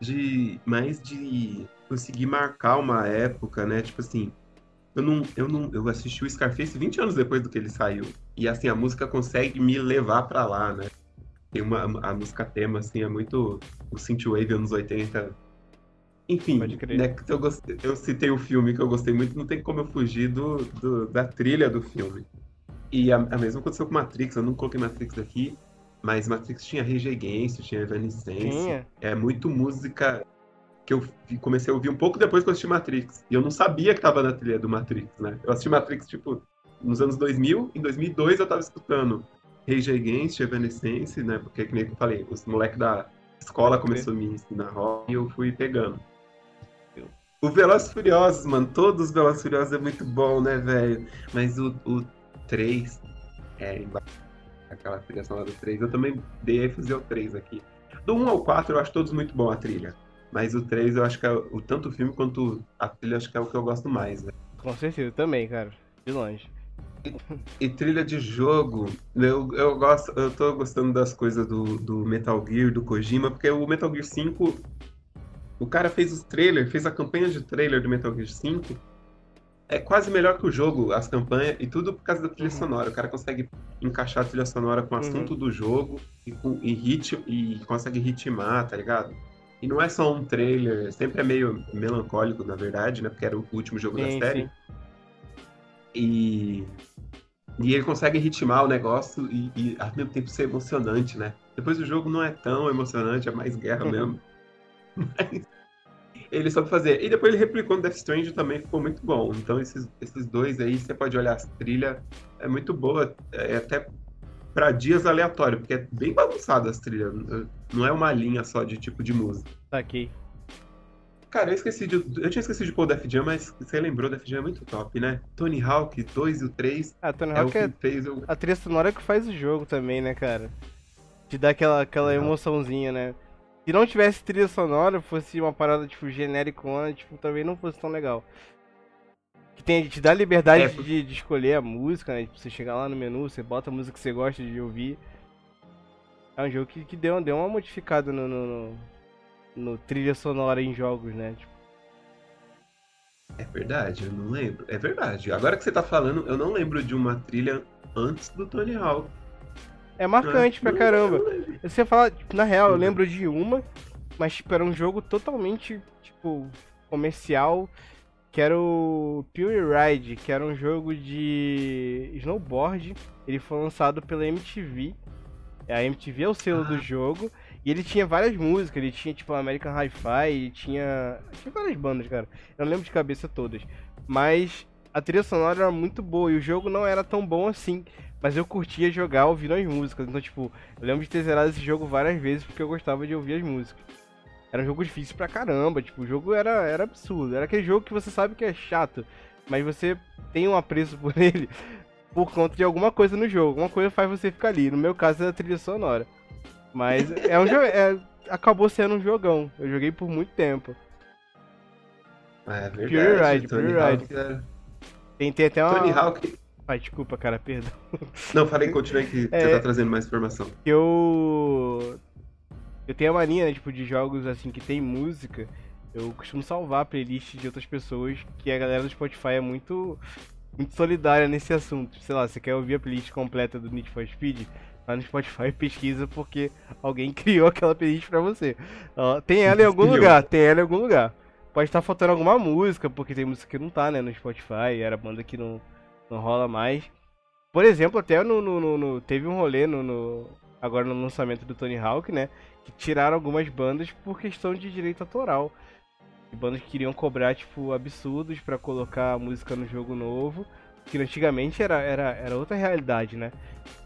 de mais de conseguir marcar uma época, né? Tipo assim, eu não, eu não, eu assisti o Scarface 20 anos depois do que ele saiu. E assim, a música consegue me levar para lá, né? Tem uma a música tema assim, é muito o synthwave anos 80. Enfim, né, eu, gostei, eu citei o filme que eu gostei muito, não tem como eu fugir do, do da trilha do filme. E a, a mesma aconteceu com Matrix, eu não coloquei Matrix aqui, mas Matrix tinha Rage Against, tinha Evanescence. É muito música que eu comecei a ouvir um pouco depois que eu assisti Matrix. E eu não sabia que tava na trilha do Matrix, né? Eu assisti Matrix, tipo, nos anos 2000. Em 2002 eu tava escutando Rage Against, Evanescence, né? Porque, que nem eu falei, os moleques da escola começou a me ensinar rock e eu fui pegando. O Velozes Furiosos, mano, todos os Velozes Furiosos é muito bom, né, velho? Mas o, o 3 é aquela trilha sonora do 3. Eu também dei fazer o 3 aqui. Do 1 ao 4 eu acho todos muito bom a trilha. Mas o 3 eu acho que é o tanto o filme quanto a trilha acho que é o que eu gosto mais, né? Com certeza, também, cara. De longe. E, e trilha de jogo, eu, eu gosto, eu tô gostando das coisas do, do Metal Gear, do Kojima, porque o Metal Gear 5, o cara fez os trailers, fez a campanha de trailer do Metal Gear 5, é quase melhor que o jogo, as campanhas, e tudo por causa da trilha uhum. sonora. O cara consegue encaixar a trilha sonora com o assunto uhum. do jogo e, com, e, rit, e consegue ritmar, tá ligado? E não é só um trailer, sempre é meio melancólico, na verdade, né? Porque era o último jogo sim, da série. Sim. E, e ele consegue ritmar o negócio e, e, ao mesmo tempo ser emocionante, né? Depois o jogo não é tão emocionante, é mais guerra uhum. mesmo. Mas ele soube fazer. E depois ele replicou no Death Strange também, ficou muito bom. Então esses, esses dois aí, você pode olhar as trilhas, é muito boa. É até para dias aleatórios, porque é bem bagunçado as trilhas. Não é uma linha só de tipo de música. Tá aqui. Cara, eu esqueci de. Eu tinha esquecido de pôr o Def Jam, mas você lembrou, Def Jam é muito top, né? Tony Hawk 2 e o 3. Ah, Tony é Hawk é fez o... a trilha sonora que faz o jogo também, né, cara? Te dá aquela, aquela emoçãozinha, né? Se não tivesse trilha sonora, fosse uma parada, tipo, genéricona, tipo, também não fosse tão legal. Que tem, te dá liberdade é, de, de, escolher a música, né? Tipo, você chegar lá no menu, você bota a música que você gosta de ouvir. É um jogo que, que deu, deu uma modificada no, no, no, no trilha sonora em jogos, né? Tipo... É verdade, eu não lembro. É verdade. Agora que você tá falando, eu não lembro de uma trilha antes do Tony Hawk. É marcante pra caramba. Você fala, tipo, na real, eu lembro de uma, mas tipo, era um jogo totalmente, tipo, comercial, que era o Pure Ride, que era um jogo de snowboard. Ele foi lançado pela MTV. A MTV é o selo do jogo. E ele tinha várias músicas, ele tinha tipo American Hi-Fi, tinha. Tinha várias bandas, cara. Eu não lembro de cabeça todas. Mas a trilha sonora era muito boa e o jogo não era tão bom assim. Mas eu curtia jogar ouvindo as músicas. Então, tipo, eu lembro de ter zerado esse jogo várias vezes porque eu gostava de ouvir as músicas. Era um jogo difícil pra caramba, tipo, o jogo era, era absurdo. Era aquele jogo que você sabe que é chato, mas você tem um apreço <laughs> por ele por conta de alguma coisa no jogo. Alguma coisa faz você ficar ali. No meu caso é a trilha sonora. Mas <laughs> é um jogo. É, acabou sendo um jogão. Eu joguei por muito tempo. É verdade. Pure Ride, Pure Hawk Ride. era- Tem, tem até uma. Tony Hawk. Ai, desculpa, cara, perdão. Não, falei, continue que É. você tá trazendo mais informação. Eu. Eu tenho a mania, né, tipo, de jogos assim que tem música. Eu costumo salvar playlists de outras pessoas, que a galera do Spotify é muito. Muito solidária nesse assunto. Sei lá, você quer ouvir a playlist completa do Need for Speed? Lá no Spotify pesquisa porque alguém <laughs> criou aquela playlist pra você. Tem ela em algum Criou. lugar, tem ela em algum lugar. Pode estar faltando alguma música, porque tem música que não tá, né, no Spotify, era banda que não, não rola mais. Por exemplo, até no, no- no- teve um rolê no, agora no lançamento do Tony Hawk, né, que tiraram algumas bandas por questão de direito autoral. Bandas que queriam cobrar, tipo, absurdos pra colocar música no jogo novo. Que antigamente era, era, era outra realidade, né?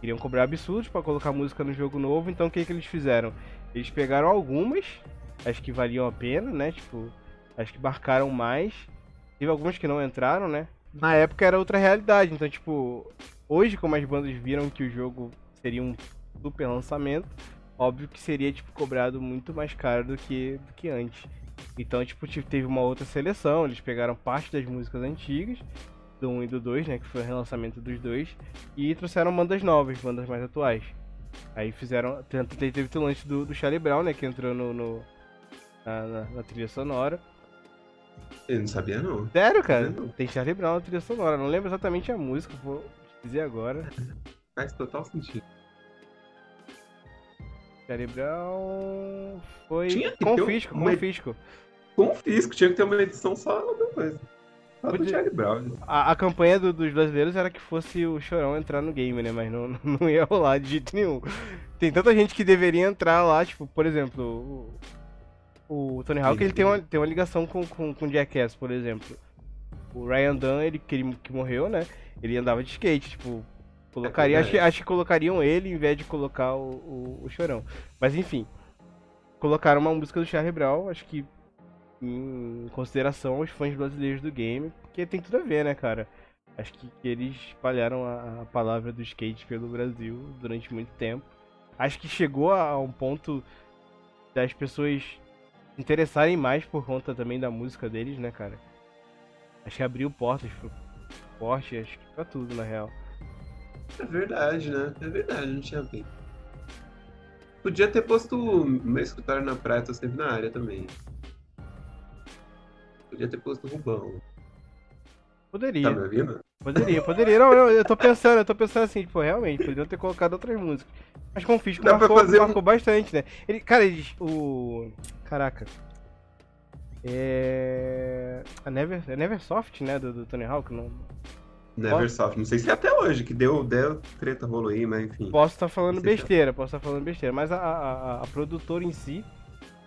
Queriam cobrar absurdos pra colocar música no jogo novo, então o que, que eles fizeram? Eles pegaram algumas, as que valiam a pena, né? Tipo, as que marcaram mais. Teve algumas que não entraram, né? Na época era outra realidade, então, tipo, hoje, como as bandas viram que o jogo seria um super lançamento, óbvio que seria, tipo, cobrado muito mais caro do que, do que antes. Então, tipo, teve uma outra seleção, eles pegaram parte das músicas antigas, do 1 e do 2, né, que foi o relançamento dos dois, e trouxeram bandas novas, bandas mais atuais. Aí fizeram, tanto teve o lance do, do Charlie Brown, né, que entrou no, no- na, na- na trilha sonora. Eu não sabia, não. Sério, cara, Não. tem Charlie Brown na trilha sonora, não lembro exatamente a música, vou dizer agora. Faz total sentido. Charlie Brown foi Tinha que ter Confisco, uma- Confisco. Confisco, tinha que ter uma edição só da coisa. Só do Charlie Brown. A, a campanha do- dos brasileiros era que fosse o Chorão entrar no game, né? Mas não, <laughs> não ia rolar de jeito nenhum. Tem tanta gente que deveria entrar lá, tipo, por exemplo, o, o Tony Hawk ele tem uma, tem uma ligação com, com, com Jackass, por exemplo. O Ryan Dunn, ele que, ele que morreu, né? Ele andava de skate, tipo, colocaria, acho, que- verdade. acho que colocariam ele em vez de colocar o, o, o Chorão. Mas enfim, colocaram uma música do Charlie Brown, acho que em consideração aos fãs brasileiros do game, porque tem tudo a ver, né, cara? Acho que, que eles espalharam a, a palavra do skate pelo Brasil durante muito tempo. Acho que chegou a, a um ponto das pessoas interessarem mais por conta também da música deles, né, cara? Acho que abriu portas pro esporte, acho que pra tudo, na real. É verdade, né? É verdade, não tinha bem. Podia ter posto meu escritório na praia, tô sempre na área também. Podia ter posto Rubão. Poderia. Tá me ouvindo? Poderia, poderia. Não, não, eu tô pensando, eu tô pensando assim, tipo, realmente, poderiam ter colocado outras músicas. Mas Confisco Dá pra marcou, fazer um- marcou bastante, né? Ele, cara, eles. O. Caraca. É. A Never, é Neversoft, né? Do, do Tony Hawk. Não, Neversoft. Não sei se é até hoje, que deu, deu treta, rolou aí, mas enfim. posso estar falando sei se é. besteira, posso estar falando besteira. Mas a, a, a- a produtora em si,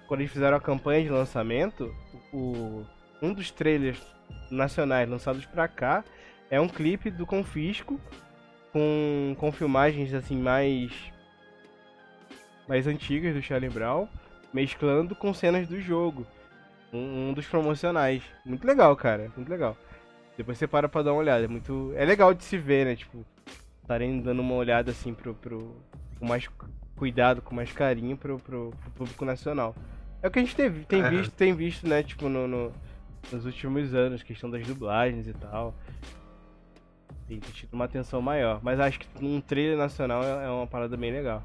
quando eles fizeram a campanha de lançamento, o, um dos trailers nacionais lançados pra cá é um clipe do Confisco com, com filmagens assim mais mais antigas do Charlie Brown, mesclando com cenas do jogo. Um, um dos promocionais. Muito legal, cara. Muito legal. Depois você para pra dar uma olhada. É muito. É legal de se ver, né? Tipo, estarem dando uma olhada assim pro, pro. com mais cuidado, com mais carinho pro, pro, pro público nacional. É o que a gente teve, tem É. visto, tem visto, né, tipo, no, no- nos últimos anos, questão das dublagens e tal. Tem tido uma atenção maior. Mas acho que um trailer nacional é é uma parada bem legal.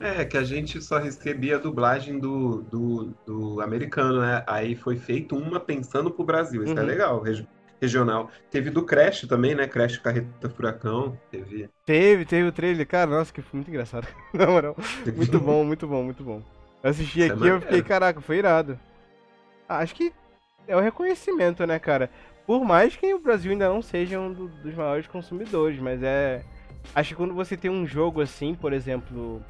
É, que a gente só recebia a dublagem do, do, do americano, né? Aí foi feito uma pensando pro Brasil. Isso é Uhum. legal. Re- regional. Teve do Crash também, né? Crash Carreta Furacão. Teve. Teve, teve o trailer. Cara, nossa, que foi muito engraçado. <laughs> Na moral. Muito bom, muito bom, muito bom. Eu assisti Isso é aqui e eu fiquei, caraca, foi irado. Ah, Acho que é o reconhecimento, né, cara? Por mais que o Brasil ainda não seja um do- dos maiores consumidores, mas é. Acho que quando você tem um jogo assim, por exemplo.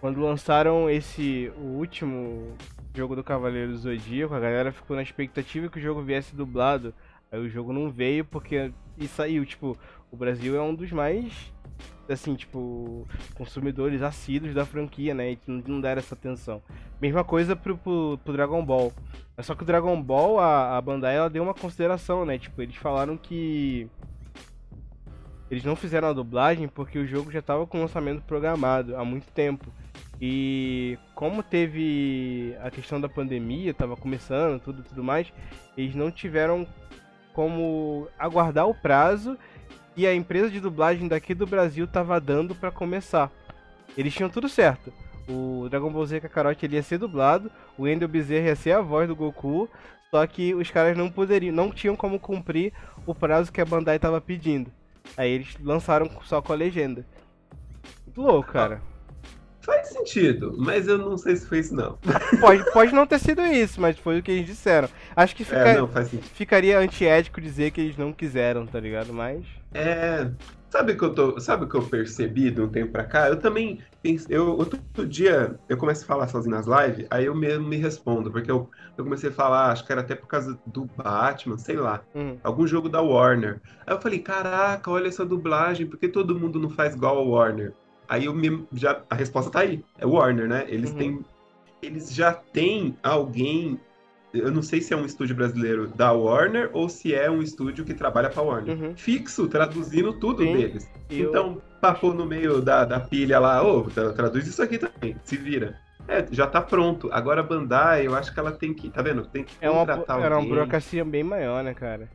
Quando lançaram esse. o último jogo do Cavaleiro do Zodíaco, a galera ficou na expectativa que o jogo viesse dublado. Aí o jogo não veio porque. E saiu, tipo, o Brasil é um dos mais. Assim, tipo, consumidores assíduos da franquia, né? E que não- deram essa atenção. Mesma coisa pro, pro, pro Dragon Ball. É só que o Dragon Ball, a, a Bandai, ela deu uma consideração, né? Tipo, eles falaram que. Eles não fizeram a dublagem porque o jogo já tava com lançamento programado há muito tempo. E como teve a questão da pandemia, tava começando, tudo tudo mais, eles não tiveram como aguardar o prazo que a empresa de dublagem daqui do Brasil tava dando pra começar. Eles tinham tudo certo. O Dragon Ball Z Kakarot ele ia ser dublado, o Wendel Bezerra ia ser a voz do Goku, só que os caras não poderiam, não tinham como cumprir o prazo que a Bandai tava pedindo. Aí eles lançaram só com a legenda. Muito louco, cara. Faz sentido, mas eu não sei se foi isso, não. <laughs> Pode, pode não ter sido isso, mas foi o que eles disseram. Acho que fica- É, não, ficaria antiético dizer que eles não quiseram, tá ligado? Mas. É. Sabe o que eu tô, sabe o que eu percebi de um tempo pra cá? Eu também eu outro dia eu começo a falar sozinho nas lives, aí eu mesmo me respondo, porque eu, eu comecei a falar, acho que era até por causa do Batman, sei lá, hum, algum jogo da Warner. Aí eu falei, caraca, olha essa dublagem, por que todo mundo não faz igual a Warner? Aí eu me, já a resposta tá aí, é Warner, né? Eles Uhum. têm eles já têm alguém eu não sei se é um estúdio brasileiro da Warner ou se é um estúdio que trabalha pra Warner. Uhum. Fixo, traduzindo tudo Sim. deles. Eu- Então, papou no meio da, da pilha lá, ô, tra- traduz isso aqui também, se vira. É, já tá pronto. Agora a Bandai, eu acho que ela tem que, tá vendo? Tem que É uma, contratar era uma burocracia bem maior, né, cara?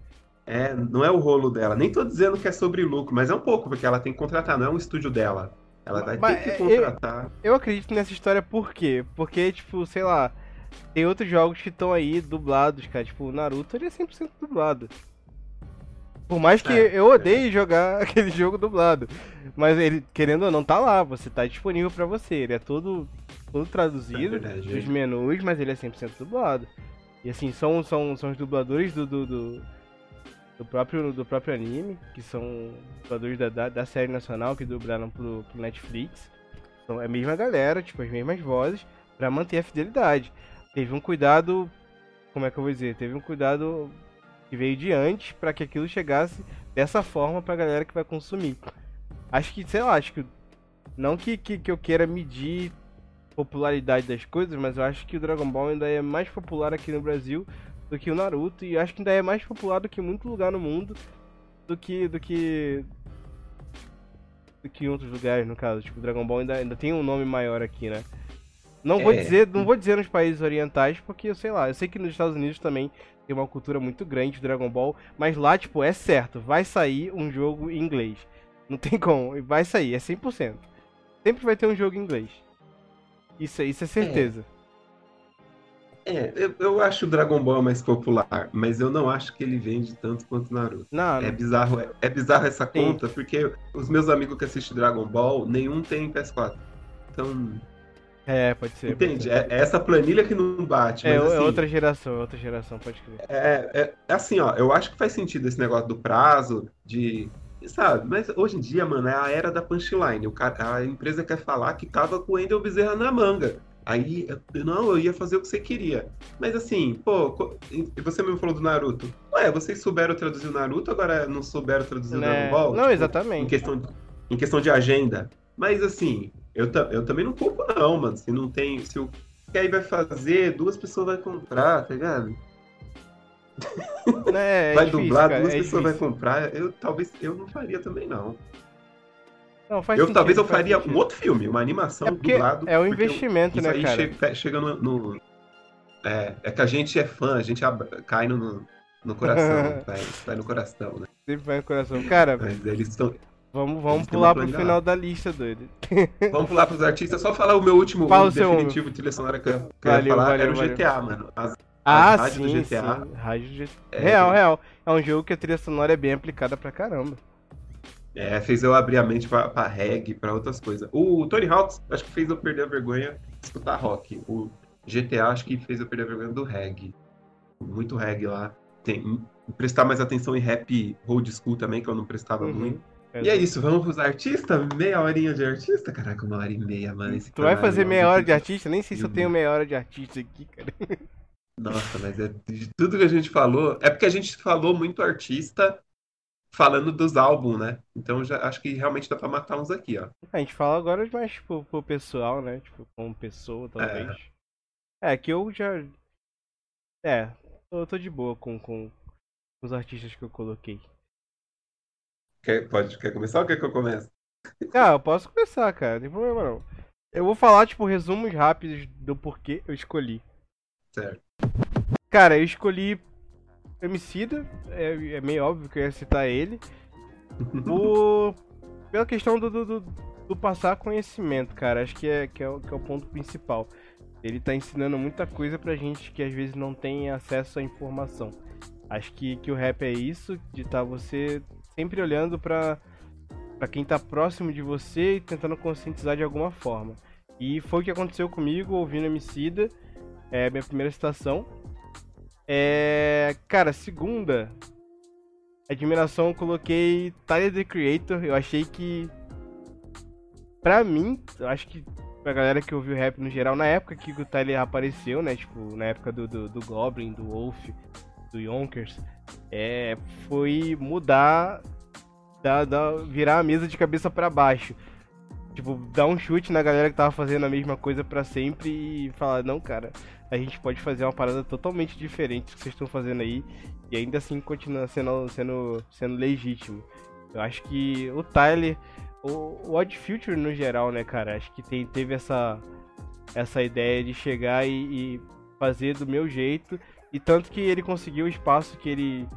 É, não é o rolo dela. Nem tô dizendo que é sobre lucro, mas é um pouco, porque ela tem que contratar, não é um estúdio dela. Ela vai Mas, ter que é, contratar. Eu acredito nessa história por quê? Porque, tipo, sei lá, tem outros jogos que estão aí dublados, cara. Tipo, o Naruto ele é 100% dublado. Por mais que É, eu odeie jogar <laughs> aquele jogo dublado. Mas ele, querendo ou não, tá lá. Você tá disponível pra você. Ele é todo, todo traduzido É verdade, dos é. menus, mas ele é 100% dublado. E assim, são, são, são os dubladores do, do, do, do próprio, do próprio anime, que são dubladores da, da, da série nacional que dublaram pro, pro Netflix. Então é a mesma galera, tipo, as mesmas vozes, pra manter a fidelidade. Teve um cuidado, como é que eu vou dizer? Teve um cuidado que veio de antes pra que aquilo chegasse dessa forma pra galera que vai consumir. Acho que, sei lá, acho que. Não que, que, que eu queira medir popularidade das coisas, mas eu acho que o Dragon Ball ainda é mais popular aqui no Brasil do que o Naruto e acho que ainda é mais popular do que muito lugar no mundo do que do que do que em outros lugares, no caso, tipo, o Dragon Ball ainda, ainda tem um nome maior aqui, né? Não vou É. dizer, não vou dizer nos países orientais, porque eu sei lá, eu sei que nos Estados Unidos também tem uma cultura muito grande de Dragon Ball, mas lá, tipo, é certo, vai sair um jogo em inglês. Não tem como, vai sair, é 100%. Sempre vai ter um jogo em inglês. Isso, é- isso é certeza. É, eu, eu acho o Dragon Ball mais popular, mas eu não acho que ele vende tanto quanto o Naruto. Não, É bizarro, é, é bizarro essa Sim. conta, porque os meus amigos que assistem Dragon Ball, nenhum tem PS4. Então, É, pode ser. pode entende? ser. É, é essa planilha que não bate, É, mas é assim, outra geração, é outra geração, pode crer. É, é, é assim, ó, eu acho que faz sentido esse negócio do prazo, de. Sabe, mas hoje em dia, mano, é a era da punchline. O cara, a empresa quer falar que tava com o Wendel Bezerra na manga. Aí, eu- não, eu ia fazer o que você queria. Mas assim, pô, você mesmo falou do Naruto. Ué, vocês souberam traduzir o Naruto, agora não souberam traduzir o Né? Dragon Ball? Não, Tipo, exatamente. Em questão, de- em questão de agenda. Mas assim, eu, eu também não culpo, não, mano. Se não tem. Se o que aí vai fazer, duas pessoas vai comprar, tá ligado? É, é vai difícil, dublar, cara, duas é pessoas vai difícil. comprar. Eu talvez eu não faria também, não. Não, eu sentido, talvez eu faria sentido. um outro filme, uma animação É dublado. é um porque eu- investimento, isso né, aí cara? chega, no, no- é, é que a gente é fã, a gente cai no, no coração, <laughs> vai, vai no coração, né? Sempre vai no coração. Cara, Mas eles estão. vamos, vamos Eles pular pro final da lista, doido. <laughs> Vamos pular pros artistas, só falar o meu último Fala o o definitivo trilha sonora que eu, ia Valeu, falar valeu, era o valeu. GTA, mano. As, Ah, rádio sim, do GTA. Sim. Rádio do GTA. É, real, real. É um jogo que a trilha sonora é bem aplicada pra caramba. É, fez eu abrir a mente pra, pra reggae, pra outras coisas. O Tony Hawk, acho que fez eu perder a vergonha de escutar rock. O GTA, acho que fez eu perder a vergonha do reggae. Muito reggae lá. Tem, prestar mais atenção em rap old school também, que eu não prestava uhum. muito. E é isso, vamos pros artistas? Meia horinha de artista? Caraca, uma hora e meia, mano. tu vai fazer meia hora de artista? Nem sei se eu tenho meia hora de artista aqui, cara. Nossa, mas é de tudo que a gente falou. É porque a gente falou muito artista falando dos álbuns, né? Então já acho que realmente dá pra matar uns aqui, ó. A gente fala agora mais tipo, pro pessoal, né? Tipo, como pessoa, talvez. É, é que eu já. É, eu tô de boa com, com os artistas que eu coloquei. Quer, pode, quer começar ou quer que eu comece? Ah, eu posso começar, cara, não tem problema não. Eu vou falar, tipo, resumos rápidos do porquê eu escolhi. Certo. Cara, eu escolhi Emicida, é, é meio óbvio que eu ia citar ele. por... Pela questão do, do, do, passar conhecimento, cara. Acho que é, que, é, que é o ponto principal. Ele tá ensinando muita coisa pra gente que às vezes não tem acesso à informação. Acho que, que o rap é isso, de estar tá você sempre olhando pra, pra quem tá próximo de você e tentando conscientizar de alguma forma. E foi o que aconteceu comigo, ouvindo Emicida. É minha primeira citação. É. Cara, segunda. Admiração, eu coloquei Tyler the Creator. Eu achei que. Pra mim, eu acho que pra galera que ouviu rap no geral, na época que o Tyler apareceu, né? Tipo, na época do, do, do Goblin, do Wolf, do Yonkers, é, foi mudar, da, da, virar a mesa de cabeça para baixo. Tipo, dar um chute na galera que tava fazendo a mesma coisa para sempre e falar, não, cara, a gente pode fazer uma parada totalmente diferente do que vocês estão fazendo aí e ainda assim continuar sendo, sendo, sendo legítimo. Eu acho que o Tyler, o, o Odd Future no geral, né, cara, acho que tem, teve essa, essa ideia de chegar e, e fazer do meu jeito e tanto que ele conseguiu o espaço que ele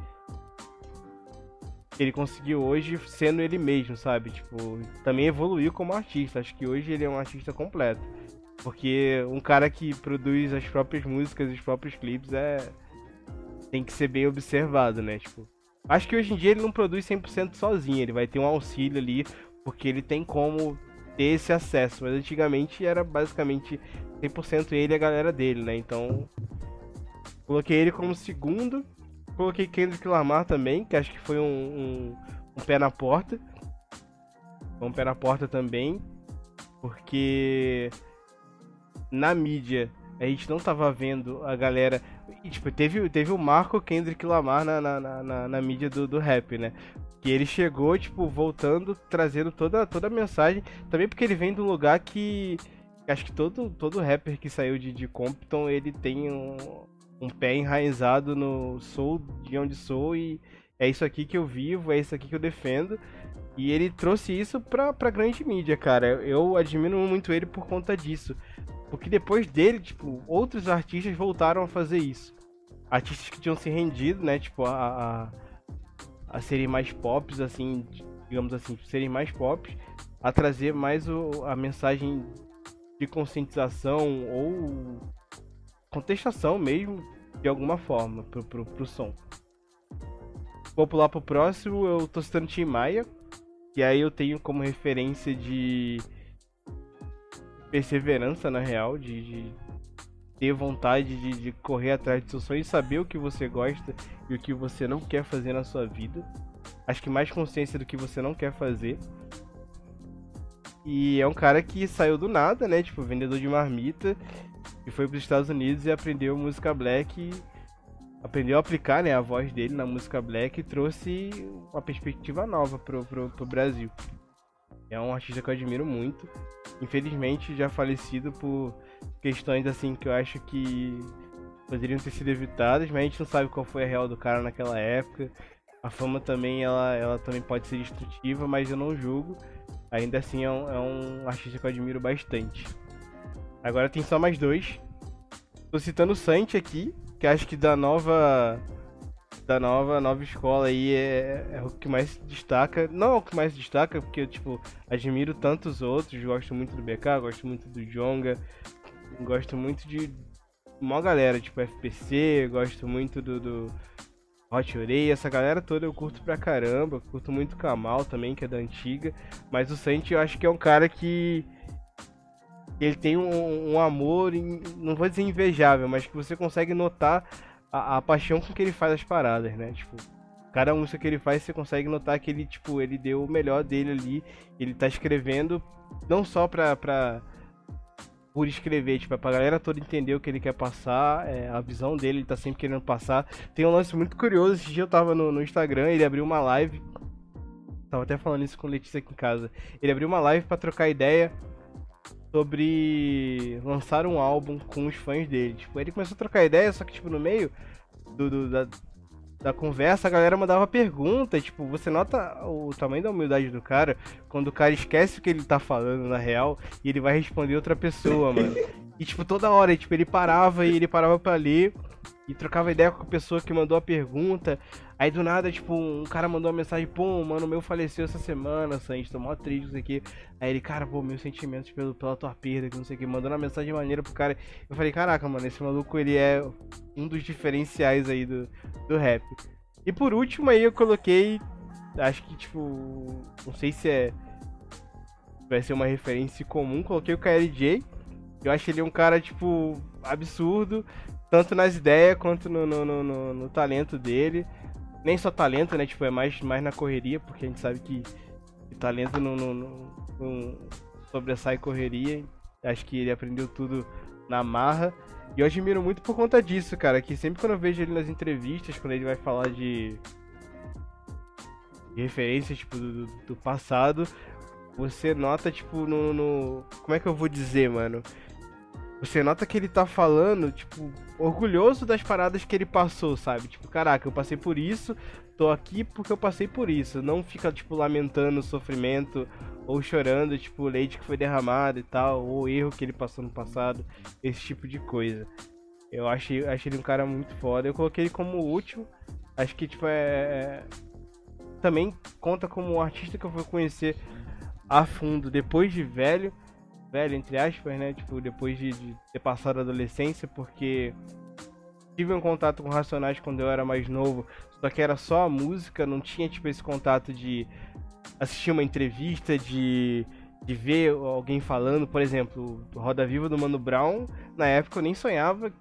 ele conseguiu hoje sendo ele mesmo, sabe? Tipo, também evoluiu como artista. Acho que hoje ele é um artista completo. Porque um cara que produz as próprias músicas, os próprios clipes é tem que ser bem observado, né? Tipo, acho que hoje em dia ele não produz 100% sozinho, ele vai ter um auxílio ali, porque ele tem como ter esse acesso, mas antigamente era basicamente 100% ele e a galera dele, né? Então, coloquei ele como segundo, coloquei Kendrick Lamar também, que acho que foi um, um, um pé na porta. Um pé na porta também, porque na mídia a gente não tava vendo a galera. E, tipo, teve, teve o Marco Kendrick Lamar na, na, na, na mídia do, do rap, né? Que ele chegou, tipo, voltando, trazendo toda, toda a mensagem. Também porque ele vem de um lugar que. Acho que todo, todo rapper que saiu de, de Compton, ele tem um, um pé enraizado no sou de onde sou e é isso aqui que eu vivo, é isso aqui que eu defendo. E ele trouxe isso pra, pra grande mídia, cara. Eu admiro muito ele por conta disso. Porque depois dele, tipo, outros artistas voltaram a fazer isso. Artistas que tinham se rendido, né? Tipo, a, a, a serem mais pops, assim, digamos assim, serem mais pops, a trazer mais o, a mensagem de conscientização ou contestação mesmo, de alguma forma, pro, pro, pro som. Vou pular pro próximo, eu tô citando Tim Maia, que aí eu tenho como referência de perseverança na real, de, de ter vontade de, de, correr atrás de seus sonhos, saber o que você gosta e o que você não quer fazer na sua vida. Acho que mais consciência do que você não quer fazer. E é um cara que saiu do nada, né? Tipo, vendedor de marmita. E foi para os Estados Unidos e aprendeu música black. Aprendeu a aplicar né, a voz dele na música black e trouxe uma perspectiva nova pro, pro, pro Brasil. É um artista que eu admiro muito. Infelizmente já falecido por questões assim que eu acho que poderiam ter sido evitadas, mas a gente não sabe qual foi a real do cara naquela época. A fama também ela, ela também pode ser destrutiva, mas eu não julgo. Ainda assim é um, é um artista que eu admiro bastante. Agora tem só mais dois. Tô citando o Santi aqui, que acho que da nova da nova, nova escola aí é, é, o que mais destaca. Não é o que mais destaca, porque eu, tipo, admiro tantos outros. Gosto muito do BK, gosto muito do Jonga. Gosto muito de uma galera, tipo FPC, gosto muito do, do Hot Orei, essa galera toda eu curto pra caramba, curto muito o Kamal também, que é da antiga, mas o Santi eu acho que é um cara que ele tem um, um amor, não vou dizer invejável, mas que você consegue notar a, a, paixão com que ele faz as paradas, né? Tipo, cada música que ele faz, você consegue notar que ele, tipo, ele deu o melhor dele ali, ele tá escrevendo não só pra, pra por escrever, tipo, é pra galera toda entender o que ele quer passar, é, a visão dele, ele tá sempre querendo passar. Tem um lance muito curioso, esse dia eu tava no, no Instagram, ele abriu uma live, tava até falando isso com Letícia aqui em casa, ele abriu uma live para trocar ideia sobre lançar um álbum com os fãs dele. Tipo, ele começou a trocar ideia, só que tipo no meio do, do da, da conversa, a galera mandava pergunta, tipo, você nota o tamanho da humildade do cara quando o cara esquece o que ele tá falando na real e ele vai responder outra pessoa, mano. E tipo, toda hora, tipo, ele parava e ele parava para ler e trocava ideia com a pessoa que mandou a pergunta. Aí do nada, tipo, um cara mandou uma mensagem, pô, mano, meu faleceu essa semana, Sanji, tô mó triste, não sei o que. Aí ele, cara, pô, meus sentimentos pelo, pela tua perda, que não sei o que, mandando uma mensagem maneira pro cara. Eu falei, caraca, mano, esse maluco, ele é um dos diferenciais aí do, do rap. E por último aí eu coloquei, acho que, tipo, não sei se é, vai ser uma referência comum, coloquei o KLJ. Eu acho ele um cara, tipo, absurdo, tanto nas ideias quanto no, no, no, no, no talento dele nem só talento, né? Tipo, é mais, mais na correria, porque a gente sabe que, que talento não, não, não, não sobressai correria. Acho que ele aprendeu tudo na marra. E eu admiro muito por conta disso, cara. Que sempre quando eu vejo ele nas entrevistas, quando ele vai falar de, de referências, tipo, do, do passado, você nota, tipo, no, no. Como é que eu vou dizer, mano? Você nota que ele tá falando, tipo, orgulhoso das paradas que ele passou, sabe? Tipo, caraca, eu passei por isso, tô aqui porque eu passei por isso. Não fica, tipo, lamentando o sofrimento ou chorando, tipo, o leite que foi derramado e tal, ou o erro que ele passou no passado, esse tipo de coisa. Eu achei, achei ele um cara muito foda. Eu coloquei ele como último. Acho que, tipo, é. é também conta como um artista que eu vou conhecer a fundo depois de velho velho, entre aspas, né? Tipo, depois de, de ter passado a adolescência, porque tive um contato com Racionais quando eu era mais novo, só que era só a música, não tinha, tipo, esse contato de assistir uma entrevista, de, de ver alguém falando, por exemplo, Roda Viva do Mano Brown, na época eu nem sonhava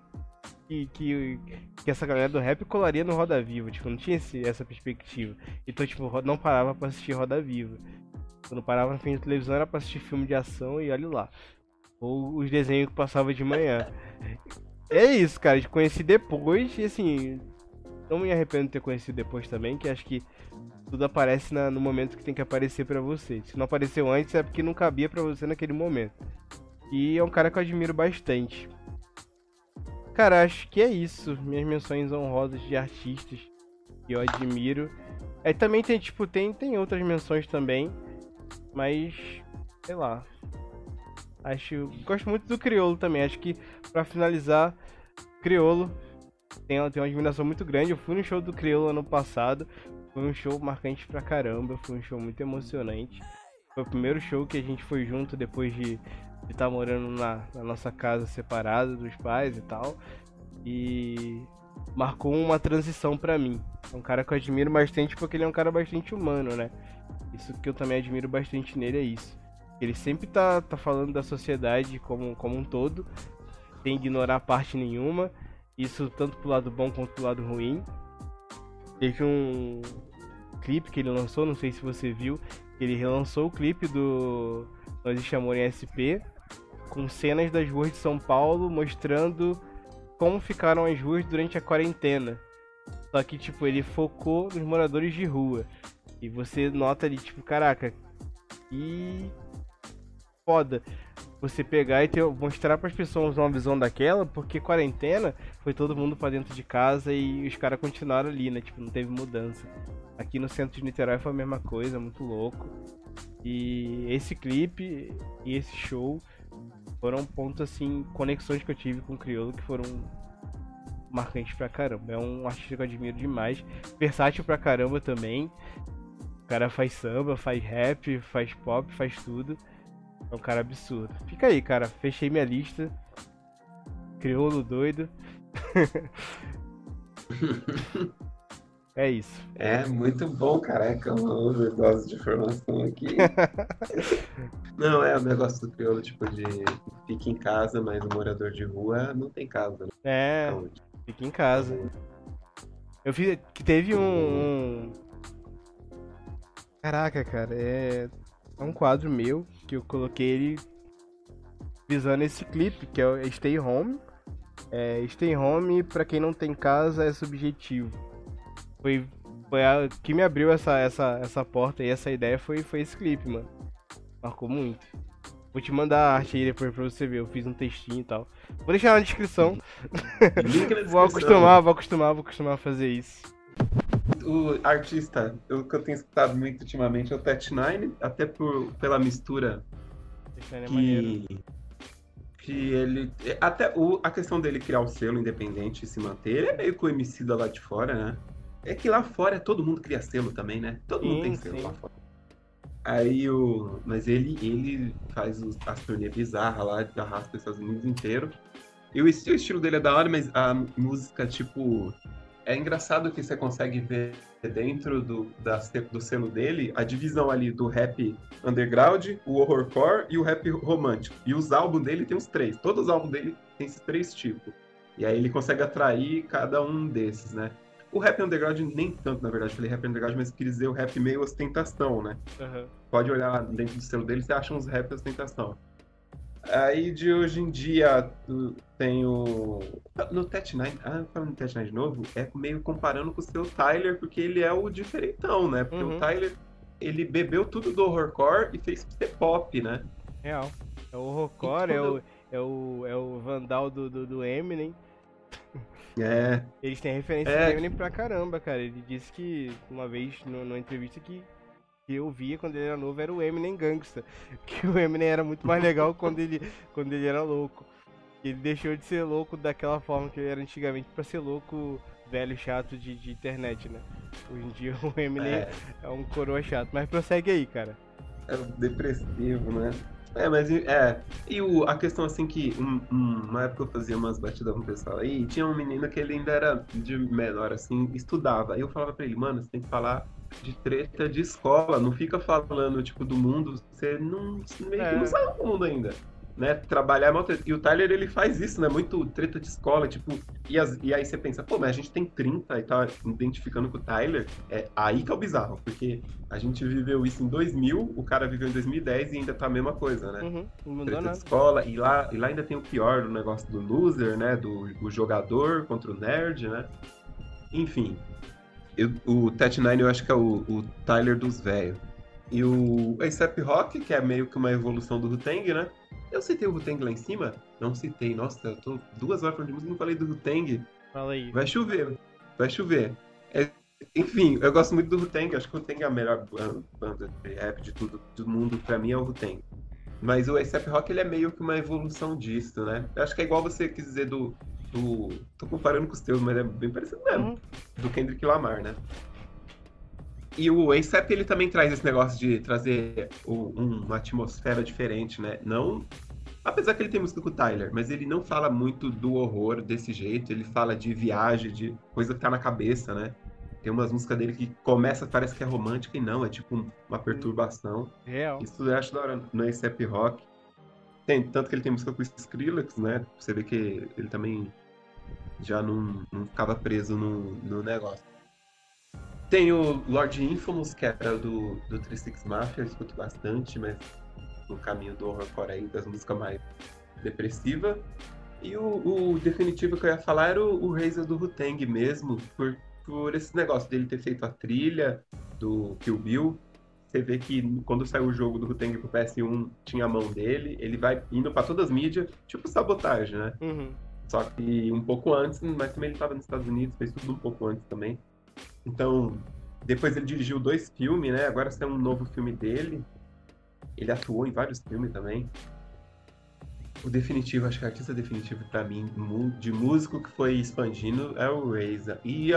que, que, que, essa galera do rap colaria no Roda Viva, tipo, não tinha esse, essa perspectiva. Então, tipo, não parava pra assistir Roda Viva. Quando parava na frente da televisão era pra assistir filme de ação e olha lá. Ou os desenhos que passava de manhã. É isso, cara. De conheci depois e assim. Não me arrependo de ter conhecido depois também, que acho que tudo aparece na, no momento que tem que aparecer para você. Se não apareceu antes é porque não cabia para você naquele momento. E é um cara que eu admiro bastante. Cara, acho que é isso. Minhas menções honrosas de artistas que eu admiro. Aí também tem, tipo, tem, tem outras menções também. Mas, sei lá. Acho. Gosto muito do Criolo também. Acho que para finalizar, Criolo tem, tem uma admiração muito grande. Eu fui no show do Criolo ano passado. Foi um show marcante pra caramba. Foi um show muito emocionante. Foi o primeiro show que a gente foi junto depois de estar tá morando na, na nossa casa separada dos pais e tal. E marcou uma transição para mim. É um cara que eu admiro bastante porque ele é um cara bastante humano, né? Isso que eu também admiro bastante nele é isso. Ele sempre tá, tá falando da sociedade como, como um todo, sem ignorar parte nenhuma. Isso tanto pro lado bom quanto pro lado ruim. Teve um clipe que ele lançou, não sei se você viu. Ele relançou o clipe do Nós Chamou em SP com cenas das ruas de São Paulo mostrando como ficaram as ruas durante a quarentena. Só que, tipo, ele focou nos moradores de rua. E você nota ali, tipo, caraca, que foda você pegar e ter, mostrar para as pessoas uma visão daquela, porque quarentena foi todo mundo para dentro de casa e os caras continuaram ali, né? Tipo, não teve mudança. Aqui no centro de Niterói foi a mesma coisa, muito louco. E esse clipe e esse show foram pontos assim, conexões que eu tive com o Criolo que foram marcantes pra caramba. É um artista que eu admiro demais. Versátil pra caramba também. O cara faz samba, faz rap, faz pop, faz tudo. É um cara absurdo. Fica aí, cara. Fechei minha lista. crioulo doido. <laughs> é isso. É muito bom, careca, uma overdose de informação aqui. <laughs> não, é o negócio do crioulo, tipo, de fica em casa, mas o morador de rua não tem casa. Né? É, então, fica em casa. Eu fiz. que Teve um. Caraca, cara, é. É um quadro meu que eu coloquei ele visando esse clipe, que é o Stay Home. É, Stay Home, pra quem não tem casa, é subjetivo. Foi, foi a que me abriu essa, essa, essa porta e essa ideia foi, foi esse clipe, mano. Marcou muito. Vou te mandar a arte aí depois pra você ver. Eu fiz um textinho e tal. Vou deixar na descrição. <laughs> vou acostumar, vou acostumar, vou acostumar a fazer isso. O artista, o que eu tenho escutado muito ultimamente é o Tet Nine, até por, pela mistura é que, que ele. Até o, a questão dele criar o selo independente e se manter, ele é meio que o MC da lá de fora, né? É que lá fora todo mundo cria selo também, né? Todo sim, mundo tem selo sim. lá fora. Aí o. Mas ele, ele faz os, as turnês bizarras lá, arrasta os Estados Unidos inteiro. E o, o estilo dele é da hora, mas a música, tipo. É engraçado que você consegue ver dentro do, da, do selo dele a divisão ali do rap underground, o horrorcore e o rap romântico. E os álbuns dele tem os três. Todos os álbuns dele tem esses três tipos. E aí ele consegue atrair cada um desses, né? O rap underground nem tanto, na verdade. Falei rap underground, mas quis dizer o rap meio ostentação, né? Uhum. Pode olhar dentro do selo dele, você acha uns rap ostentação. Aí de hoje em dia tem o. No Tet 9, ah, falando no Tet 9 de novo, é meio comparando com o seu Tyler, porque ele é o diferentão, né? Porque uhum. o Tyler, ele bebeu tudo do horrorcore e fez ser pop, né? Real. É o horrorcore, é, o, é, o, é o Vandal do, do, do Eminem. É. Eles têm referência é. do Eminem pra caramba, cara. Ele disse que, uma vez, numa entrevista, que que eu via quando ele era novo era o Eminem Gangsta. <laughs> Que o Eminem era muito mais legal quando ele, quando ele era louco. Ele deixou de ser louco daquela forma que ele era antigamente para ser louco velho chato de, de, internet, né? Hoje em dia <laughs> o Eminem é. é um coroa chato. Mas prossegue aí, cara. É depressivo, né? É, mas é. E o, a questão assim que um, um, uma época eu fazia umas batidas com o pessoal aí, e tinha um menino que ele ainda era de menor, assim, estudava. Aí eu falava pra ele, mano, você tem que falar de treta de escola, não fica falando, tipo, do mundo, você não meio que não é. sabe do mundo ainda né, trabalhar mal E o Tyler, ele faz isso, né? Muito treta de escola, tipo. E, as, e aí você pensa, pô, mas a gente tem 30 e tá identificando com o Tyler. É aí que é o bizarro, porque a gente viveu isso em 2000, o cara viveu em 2010 e ainda tá a mesma coisa, né? Uhum, não treta nada. de escola. E lá, e lá ainda tem o pior do negócio do loser, né? Do, do jogador contra o nerd, né? Enfim. Eu, o Tet Nine eu acho que é o, o Tyler dos velhos. E o ASAP Rock, que é meio que uma evolução do Ruteng, né? Eu citei o Ruteng lá em cima? Não citei. Nossa, eu tô duas horas falando de música e não falei do Ruteng. Fala aí. Vai chover. Vai chover. É, enfim, eu gosto muito do Ruteng. Acho que o Ruteng é a melhor banda de rap de tudo do mundo. Pra mim é o Ruteng. Mas o ASAP Rock, ele é meio que uma evolução disso, né? Eu acho que é igual você quis dizer do... do... Tô comparando com os teus, mas é bem parecido mesmo. Uhum. Do Kendrick Lamar, né? E o ASAP, ele também traz esse negócio de trazer o, um, uma atmosfera diferente, né? Não... Apesar que ele tem música com o Tyler, mas ele não fala muito do horror desse jeito, ele fala de viagem, de coisa que tá na cabeça, né? Tem umas músicas dele que começa, parece que é romântica e não, é tipo uma perturbação. Real. Isso eu acho da hora no ASAP Rock. Tem, tanto que ele tem música com Skrillex, né? Você vê que ele também já não, não ficava preso no, no negócio. Tem o Lord Infamous, que era do, do 36 Mafia, eu escuto bastante, mas no caminho do horrorcore aí, das músicas mais depressiva. E o, o, definitivo que eu ia falar era o, o Razor do Ruteng mesmo, por, por esse negócio dele ter feito a trilha do Kill Bill. Você vê que quando saiu o jogo do Ruteng pro PS1, tinha a mão dele, ele vai indo para todas as mídias, tipo sabotagem, né? Uhum. Só que um pouco antes, mas também ele estava nos Estados Unidos, fez tudo um pouco antes também. Então, depois ele dirigiu dois filmes, né? Agora tem um novo filme dele. Ele atuou em vários filmes também. O definitivo, acho que o artista definitivo para mim, de músico que foi expandindo, é o Reza. E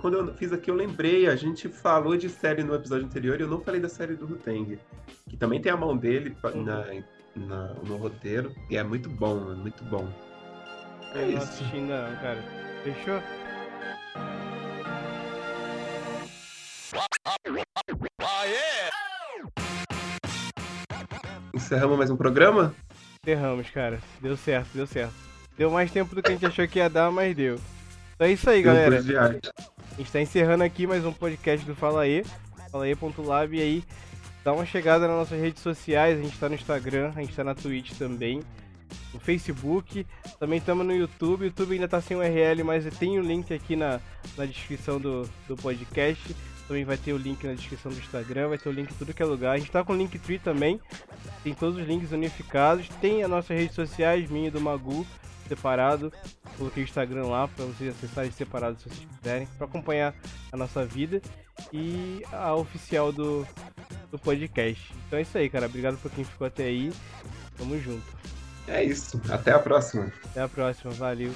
quando eu fiz aqui, eu lembrei, a gente falou de série no episódio anterior e eu não falei da série do Ruteng, que também tem a mão dele na, na, no roteiro, e é muito bom, é muito bom. eu não assisti não, cara. Fechou? Encerramos mais um programa? Encerramos, cara. Deu certo, deu certo. Deu mais tempo do que a gente achou que ia dar, mas deu. Então é isso aí, Deu um galera. A gente tá encerrando aqui mais um podcast do Fala aí. Falaí.lab e aí dá uma chegada nas nossas redes sociais. A gente tá no Instagram, a gente tá na Twitch também, no Facebook, também estamos no YouTube. O YouTube ainda tá sem URL, mas tem o link aqui na, na descrição do, do podcast. Também vai ter o link na descrição do Instagram, vai ter o link em tudo que é lugar. A gente tá com o Linktree também, tem todos os links unificados. Tem as nossas redes sociais, minha e do Magu, separado. Coloquei o Instagram lá para vocês acessarem separado se vocês quiserem, para acompanhar a nossa vida e a oficial do, do podcast. Então é isso aí, cara. Obrigado por quem ficou até aí. Tamo junto. É isso. Até a próxima. Até a próxima. Valeu.